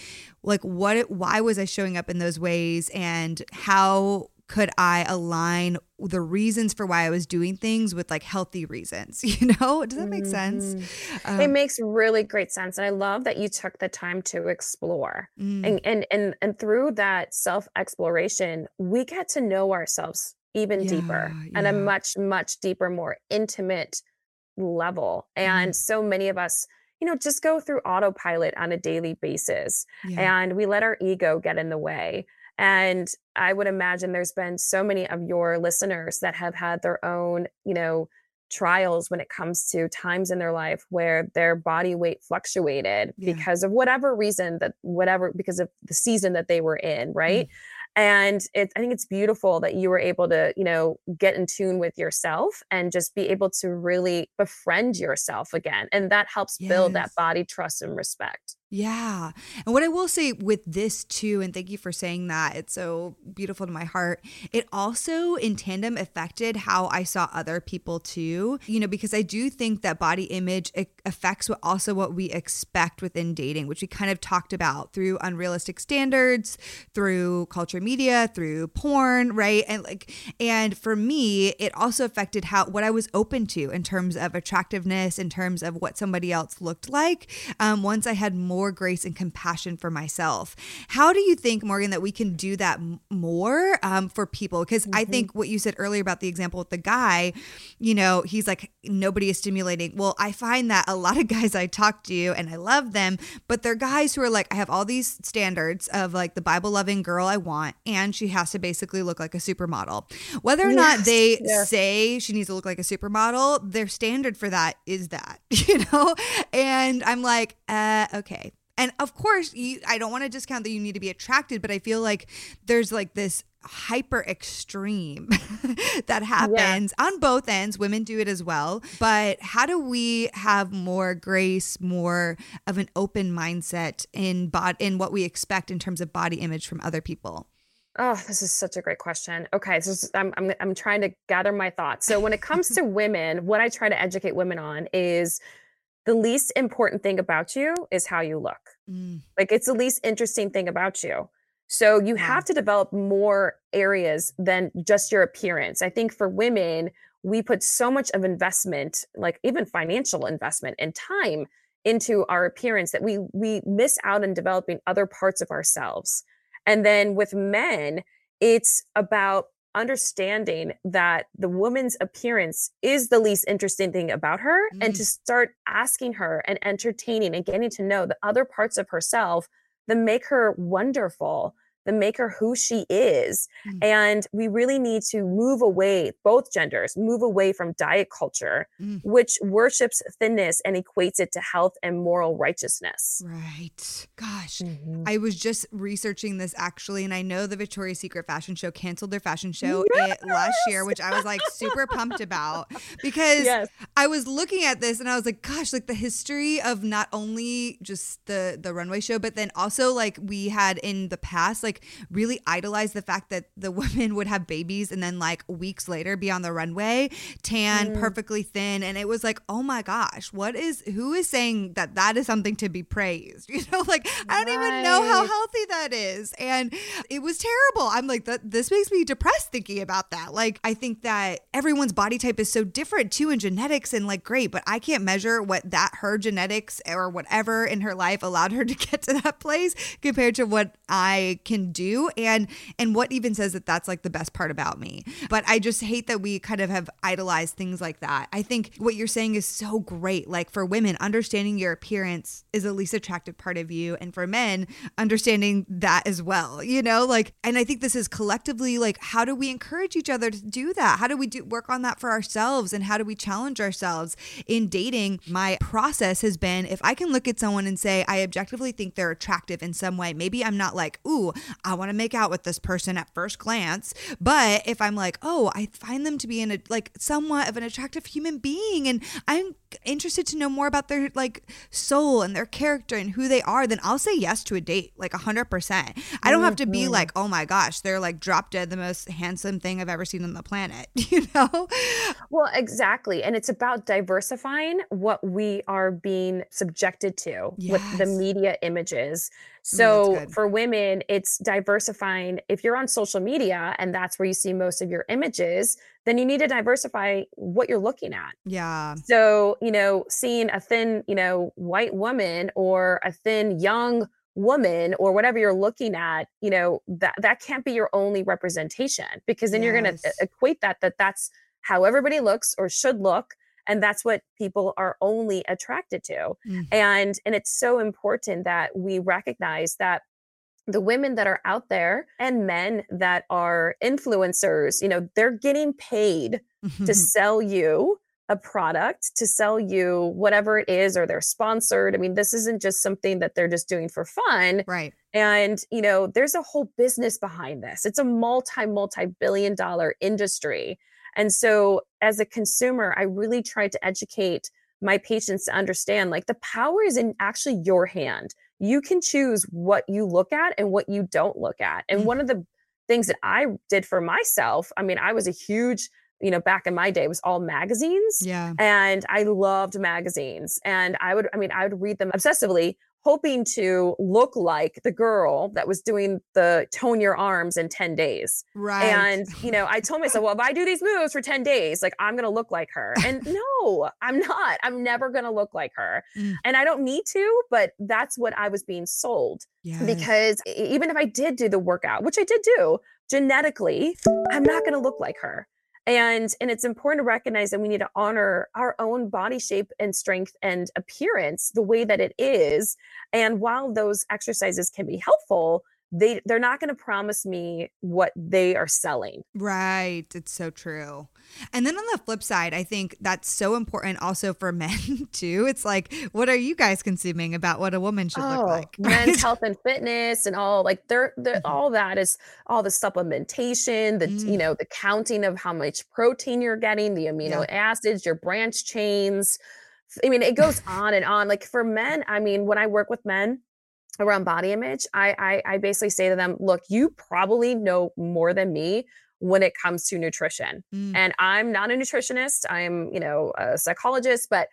like, what, why was I showing up in those ways? And how could I align the reasons for why I was doing things with like healthy reasons? You know, does that make sense? Mm-hmm. Um, it makes really great sense, and I love that you took the time to explore, mm. and and and and through that self exploration, we get to know ourselves even yeah, deeper yeah. and a much much deeper, more intimate level. And mm. so many of us you know, just go through autopilot on a daily basis. Yeah. And we let our ego get in the way. And I would imagine there's been so many of your listeners that have had their own, you know, trials when it comes to times in their life where their body weight fluctuated yeah. because of whatever reason that whatever because of the season that they were in, right? Mm and it, i think it's beautiful that you were able to you know get in tune with yourself and just be able to really befriend yourself again and that helps yes. build that body trust and respect yeah. And what I will say with this too, and thank you for saying that, it's so beautiful to my heart. It also in tandem affected how I saw other people too, you know, because I do think that body image affects what also what we expect within dating, which we kind of talked about through unrealistic standards, through culture media, through porn, right? And like, and for me, it also affected how what I was open to in terms of attractiveness, in terms of what somebody else looked like. Um, once I had more more grace and compassion for myself. How do you think, Morgan, that we can do that more um, for people? Because mm-hmm. I think what you said earlier about the example with the guy, you know, he's like, nobody is stimulating. Well, I find that a lot of guys I talk to and I love them, but they're guys who are like, I have all these standards of like the Bible loving girl I want, and she has to basically look like a supermodel. Whether or yes. not they yes. say she needs to look like a supermodel, their standard for that is that, you know? And I'm like, uh, okay, and of course, you, I don't want to discount that you need to be attracted, but I feel like there's like this hyper extreme that happens yeah. on both ends. Women do it as well. But how do we have more grace, more of an open mindset in bod- in what we expect in terms of body image from other people? Oh, this is such a great question. Okay, so I'm, I'm I'm trying to gather my thoughts. So when it comes to women, what I try to educate women on is the least important thing about you is how you look. Mm. Like it's the least interesting thing about you. So you yeah. have to develop more areas than just your appearance. I think for women, we put so much of investment, like even financial investment and time into our appearance that we we miss out on developing other parts of ourselves. And then with men, it's about understanding that the woman's appearance is the least interesting thing about her mm. and to start asking her and entertaining and getting to know the other parts of herself that make her wonderful the maker who she is. Mm. And we really need to move away, both genders, move away from diet culture, mm. which worships thinness and equates it to health and moral righteousness. Right. Gosh, mm-hmm. I was just researching this actually, and I know the Victoria's Secret fashion show canceled their fashion show yes! last year, which I was like super pumped about because yes. I was looking at this and I was like, gosh, like the history of not only just the the runway show, but then also like we had in the past, like like really idolized the fact that the women would have babies and then like weeks later be on the runway, tan, mm. perfectly thin. And it was like, oh my gosh, what is, who is saying that that is something to be praised? You know, like I don't right. even know how healthy that is. And it was terrible. I'm like, that this makes me depressed thinking about that. Like, I think that everyone's body type is so different too in genetics and like, great, but I can't measure what that her genetics or whatever in her life allowed her to get to that place compared to what I can do and and what even says that that's like the best part about me. But I just hate that we kind of have idolized things like that. I think what you're saying is so great. Like for women, understanding your appearance is the least attractive part of you and for men, understanding that as well. You know, like and I think this is collectively like how do we encourage each other to do that? How do we do work on that for ourselves and how do we challenge ourselves in dating? My process has been if I can look at someone and say I objectively think they're attractive in some way, maybe I'm not like, "Ooh, I want to make out with this person at first glance," but if I'm like, "Oh, I find them to be in a like somewhat of an attractive human being and I'm interested to know more about their like soul and their character and who they are, then I'll say yes to a date like a hundred percent. I don't have to be mm-hmm. like, oh my gosh, they're like drop dead the most handsome thing I've ever seen on the planet, you know? Well, exactly. And it's about diversifying what we are being subjected to with the media images. Mm, that's So good. for women, it's diversifying. If you're on social media and that's where you see most of your images, then you need to diversify what you're looking at. Yeah. So, you know, seeing a thin, you know, white woman or a thin young woman or whatever you're looking at, you know, that that can't be your only representation because then you're going to uh, equate that that that's how everybody looks or should look and that's what people are only attracted to. Mm. And and it's so important that we recognize that the women that are out there and men that are influencers, you know, they're getting paid to sell you a product, to sell you whatever it is, or they're sponsored. I mean, this isn't just something that they're just doing for fun. right. And, you know, there's a whole business behind this. It's a multi, multi billion dollar industry. And so, as a consumer, I really try to educate my patients to understand like the power is in actually your hand. You can choose what you look at and what you don't look at. And Mm. one of the things that I did for myself, I mean, I was a huge, you know, back in my day, it was all magazines Yeah. and I loved magazines. And I would, I mean, I would read them obsessively, hoping to look like the girl that was doing the tone your arms in 10 days. Right. And, you know, I told myself, well, if I do these moves for 10 days, like I'm going to look like her. And no, I'm not. I'm never going to look like her. Mm. And I don't need to, but that's what I was being sold Yes. because even if I did do the workout, which I did do genetically, I'm not going to look like her. And and it's important to recognize that we need to honor our own body shape and strength and appearance the way that it is. And while those exercises can be helpful, they they're not going to promise me what they are selling. Right. It's so true. And then on the flip side, I think that's so important also for men too. It's like, what are you guys consuming about what a woman should look like? Oh, men's right? health and fitness and all like they're, they're Mhm. all that is all the supplementation, the Mm. you know, the counting of how much protein you're getting, the amino acids, your branch chains. I mean, it goes on and on. Like for men, I mean, when I work with men around body image, I I, I basically say to them, look, you probably know more than me when it comes to nutrition. Mm. And I'm not a nutritionist. I'm, you know, a psychologist, but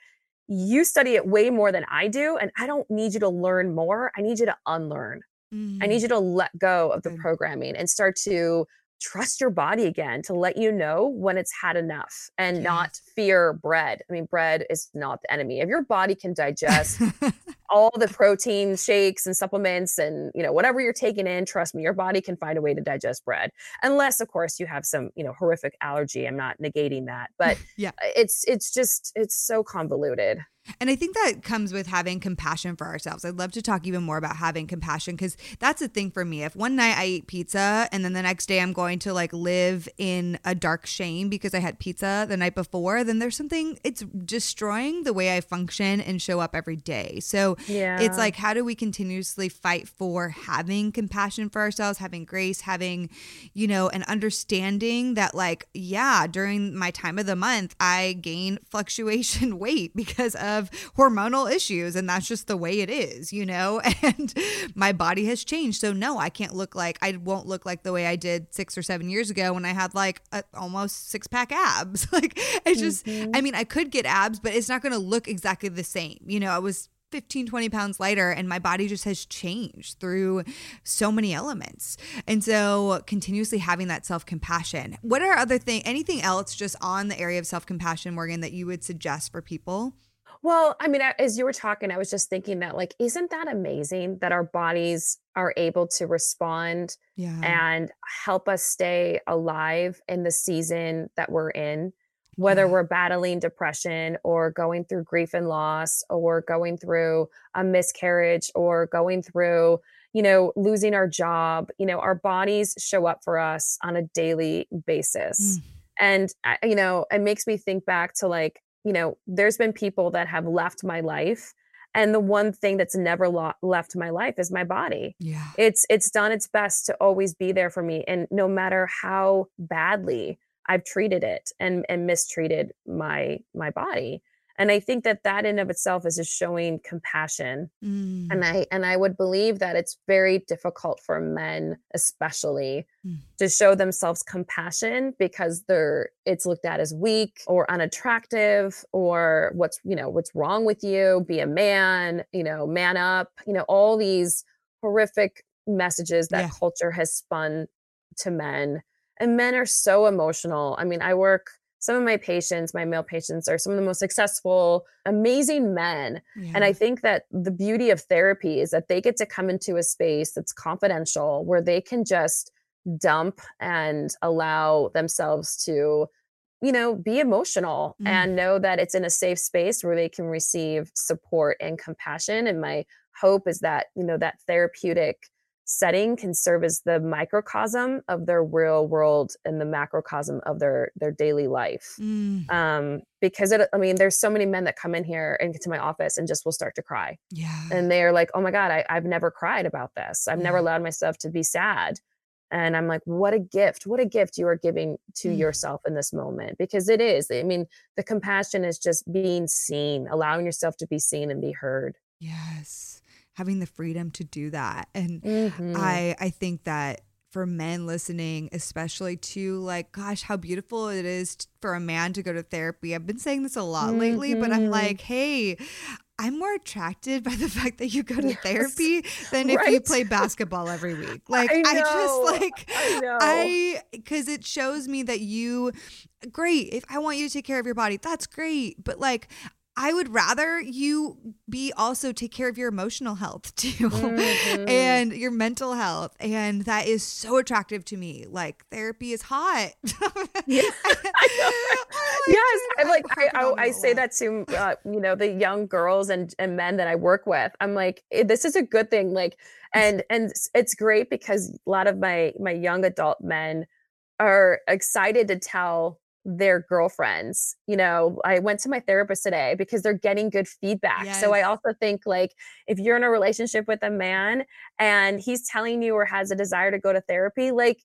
you study it way more than I do. And I don't need you to learn more. I need you to unlearn. I Mm. need you to let go of the Good. programming and start to trust your body again to let you know when it's had enough and not fear bread. I mean, bread is not the enemy. If your body can digest all the protein shakes and supplements and you know whatever you're taking in trust me your body can find a way to digest bread unless of course you have some you know horrific allergy i'm not negating that but Yeah. it's it's just it's so convoluted And I think that comes with having compassion for ourselves. I'd love to talk even more about having compassion because that's a thing for me. If one night I eat pizza and then the next day I'm going to like live in a dark shame because I had pizza the night before, then there's something, it's destroying the way I function and show up every day. So yeah it's like, how do we continuously fight for having compassion for ourselves, having grace, having, you know, an understanding that, like, yeah, during my time of the month, I gain fluctuation weight because of hormonal issues. And that's just the way it is, you know? And my body has changed. So, no, I can't look like, I won't look like the way I did six or seven years ago when I had like a, almost six pack abs. like, it's just, Mhm. I mean, I could get abs, but it's not going to look exactly the same. You know, I was 15 20 pounds lighter and my body just has changed through so many elements and so continuously having that self-compassion what are other things, anything else just on the area of self-compassion morgan that you would suggest for people Well, I mean, as you were talking, I was just thinking that, like, isn't that amazing that our bodies are able to respond Yeah. and help us stay alive in the season that we're in? Whether we're battling depression or going through grief and loss or going through a miscarriage or going through, you know, losing our job, you know, our bodies show up for us on a daily basis. Mm. And, you know, it makes me think back to like, you know, there's been people that have left my life. And the one thing that's never lo- left my life is my body. Yeah. It's it's done its best to always be there for me. And no matter how badly I've treated it and and mistreated my my body. And I think that that in of itself is just showing compassion Mm. and i and i would believe that it's very difficult for men especially Mm. to show themselves compassion because they're it's looked at as weak or unattractive or what's you know what's wrong with you be a man you know man up you know all these horrific messages that Yeah. culture has spun to men and men are so emotional i mean i work some of my patients my male patients are some of the most successful amazing men and I think that the beauty of therapy is that they get to come into a space that's confidential where they can just dump and allow themselves to, you know, be emotional Mm. and know that it's in a safe space where they can receive support and compassion. And my hope is that, you know, that therapeutic setting can serve as the microcosm of their real world and the macrocosm of their their daily life. Mm. um because it i mean there's so many men that come in here and get to my office and just will start to cry. Yeah. and they're like oh my god I, i've never cried about this. I've never allowed myself to be sad. And i'm like what a gift. What a gift you are giving to Mm. yourself in this moment. Because it is. I mean the compassion is just being seen allowing yourself to be seen and be heard. Yes. Having the freedom to do that. And Mhm. I I think that for men listening, especially to like, gosh, how beautiful it is for a man to go to therapy. I've been saying this a lot lately, but I'm Mhm. like, hey, I'm more attracted by the fact that you go to Yes. therapy than if you play basketball every week. Like, I I, just like, I, because it shows me that you, great. If I want you to take care of your body, that's great. But like, I would rather you be also take care of your emotional health too Mhm. and your mental health. And that is so attractive to me. Like therapy is hot. Yeah. yes i like I, I, I say that to uh, you know the young girls and, and men that i work with i'm like "Eh, this is a good thing like and and it's great because a lot of my my young adult men are excited to tell their girlfriends you know i went to my therapist today because they're getting good feedback. So i also think like if you're in a relationship with a man and he's telling you or has a desire to go to therapy like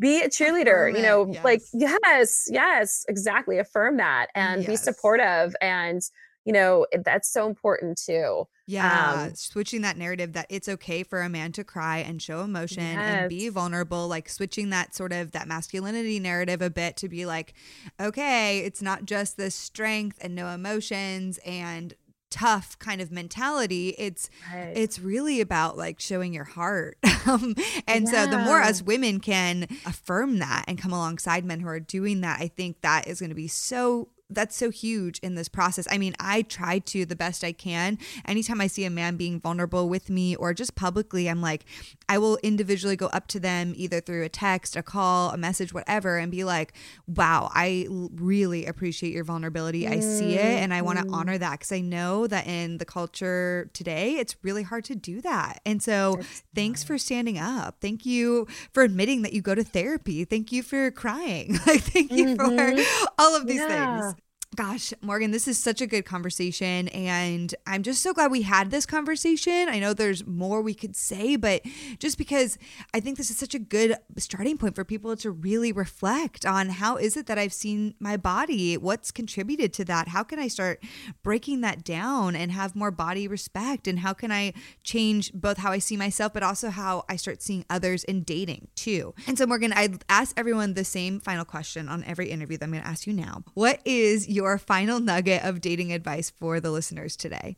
be a cheerleader Affirm you know like yes. yes yes exactly affirm that and be supportive and you know that's so important too Yeah, Um, switching that narrative that it's okay for a man to cry and show emotion and be vulnerable, like switching that sort of that masculinity narrative a bit to be like, okay, it's not just the strength and no emotions and tough kind of mentality. It's right. it's really about like showing your heart. um, and so the more us women can affirm that and come alongside men who are doing that, I think that is going to be so that's so huge in this process. I mean, I try to the best I can. Anytime I see a man being vulnerable with me or just publicly, I'm like, I will individually go up to them either through a text, a call, a message, whatever, and be like, wow, I really appreciate your vulnerability. I see it and I want to Mhm. honor that because I know that in the culture today, it's really hard to do that. And so, thanks for standing up. Thank you for admitting that you go to therapy. Thank you for crying. Like, thank you for all of these Yeah. things. Gosh, Morgan, this is such a good conversation. And I'm just so glad we had this conversation. I know there's more we could say, but just because I think this is such a good starting point for people to really reflect on how is it that I've seen my body? What's contributed to that? How can I start breaking that down and have more body respect? And how can I change both how I see myself, but also how I start seeing others in dating too? And so, Morgan, I ask everyone the same final question on every interview that I'm going to ask you now. What is your final nugget of dating advice for the listeners today?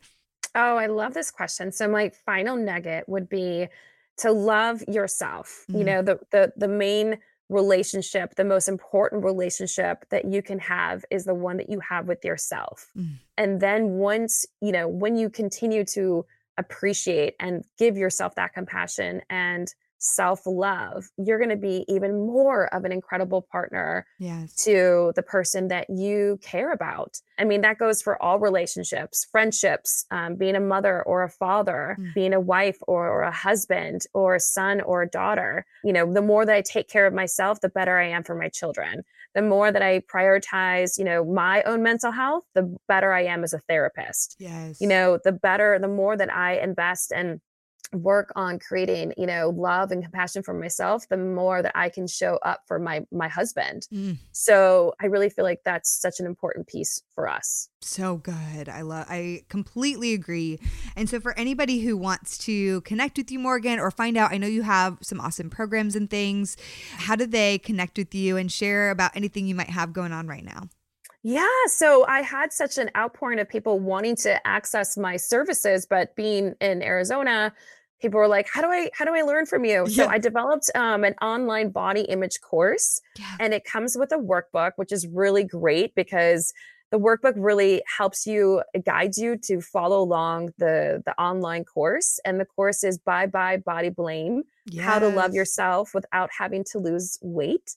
Oh, I love this question. So my final nugget would be to love yourself. You Mm. know, the the the main relationship, the most important relationship that you can have is the one that you have with yourself. Mm. And then once, you know, when you continue to appreciate and give yourself that compassion and self love, you're going to be even more of an incredible partner yes. to the person that you care about. I mean, that goes for all relationships, friendships, um, being a mother or a father, mm. being a wife or, or a husband or a son or a daughter. You know, the more that I take care of myself, the better I am for my children. The more that I prioritize, you know, my own mental health, the better I am as a therapist. Yes. You know, the better, the more that I invest in work on creating you know love and compassion for myself the more that i can show up for my my husband. Mm. so i really feel like that's such an important piece for us. So good. I love i completely agree. And so for anybody who wants to connect with you morgan or find out i know you have some awesome programs and things. How do they connect with you and share about anything you might have going on right now? Yeah, so I had such an outpouring of people wanting to access my services, but being in Arizona, people were like how do i how do i learn from you yeah. so i developed um, an online body image course yeah. and it comes with a workbook which is really great because the workbook really helps you guides you to follow along the the online course and the course is bye bye body blame yes. how to love yourself without having to lose weight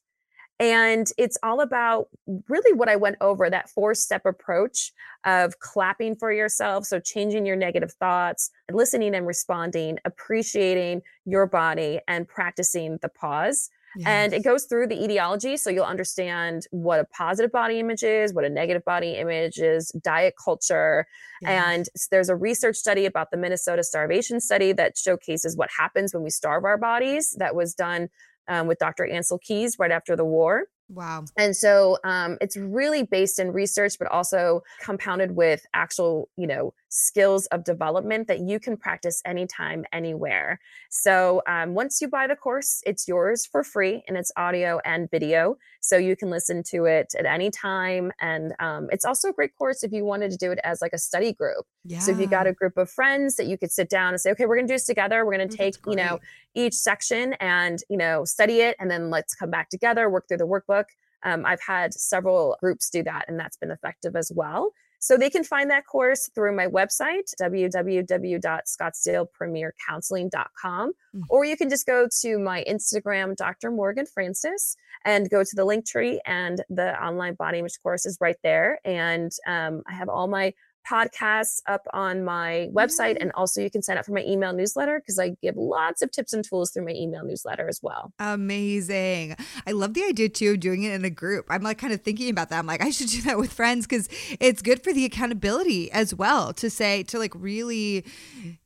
and it's all about really what I went over that four step approach of clapping for yourself. So, changing your negative thoughts, listening and responding, appreciating your body, and practicing the pause. Yes. And it goes through the etiology. So, you'll understand what a positive body image is, what a negative body image is, diet culture. Yes. And there's a research study about the Minnesota starvation study that showcases what happens when we starve our bodies. That was done um, with Dr. Ancel Keys right after the war. Wow. And so um, it's really based in research, but also compounded with actual, you know, skills of development that you can practice anytime, anywhere. So um, once you buy the course, it's yours for free and it's audio and video. So you can listen to it at any time. And um, it's also a great course if you wanted to do it as like a study group. Yeah. So if you got a group of friends that you could sit down and say, okay, we're going to do this together. We're going to take, you know, each section and, you know, study it. And then let's come back together, work through the workbook. Um, I've had several groups do that, and that's been effective as well. So they can find that course through my website, www.scottsdalepremiercounseling.com, mm-hmm. or you can just go to my Instagram, Dr. Morgan Francis, and go to the Linktree, and the online body image course is right there. And um, I have all my podcasts up on my website. Mm-hmm. And also, you can sign up for my email newsletter because I give lots of tips and tools through my email newsletter as well. Amazing. I love the idea too of doing it in a group. I'm like kind of thinking about that. I'm like, I should do that with friends because it's good for the accountability as well to say, to like really,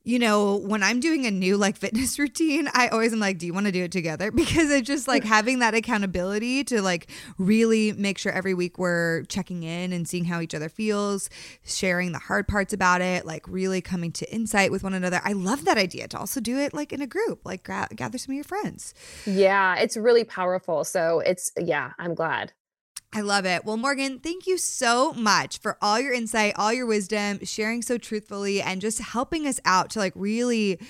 you know, when I'm doing a new like fitness routine, I always am like, do you want to do it together? Because it's just like having that accountability to like really make sure every week we're checking in and seeing how each other feels, sharing the hard parts about it, like really coming to insight with one another. I love that idea to also do it like in a group, like gra- gather some of your friends. Yeah, it's really powerful. So it's, yeah, I'm glad. I love it. Well, Morgan, thank you so much for all your insight, all your wisdom, sharing so truthfully, and just helping us out to like really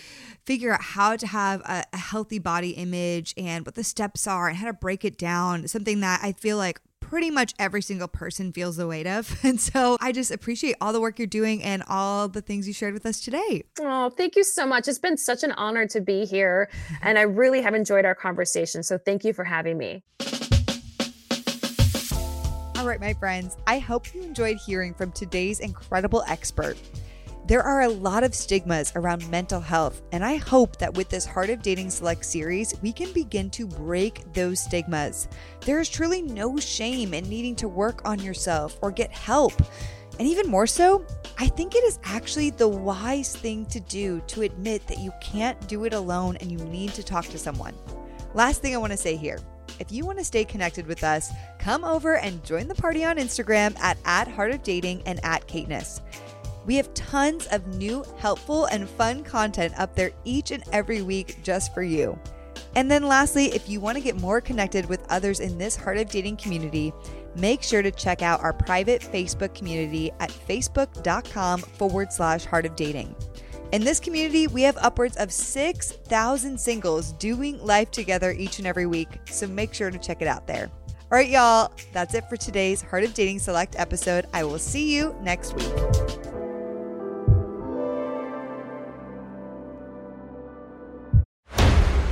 figure out how to have a, a, healthy body image and what the steps are and how to break it down. Something that I feel like pretty much every single person feels the weight of. And so I just appreciate all the work you're doing and all the things you shared with us today. Oh, thank you so much. It's been such an honor to be here. And I really have enjoyed our conversation. So thank you for having me. All right, my friends, I hope you enjoyed hearing from today's incredible expert. There are a lot of stigmas around mental health, and I hope that with this Heart of Dating Select series, we can begin to break those stigmas. There is truly no shame in needing to work on yourself or get help. And even more so, I think it is actually the wise thing to do to admit that you can't do it alone and you need to talk to someone. Last thing I want to say here. If you want to stay connected with us, come over and join the party on Instagram at, at Heart of Dating and at Caitness. We have tons of new, helpful, and fun content up there each and every week just for you. And then, lastly, if you want to get more connected with others in this Heart of Dating community, make sure to check out our private Facebook community at facebook.com forward slash Heart of Dating. In this community, we have upwards of 6,000 singles doing life together each and every week, so make sure to check it out there. All right, y'all, that's it for today's Heart of Dating Select episode. I will see you next week.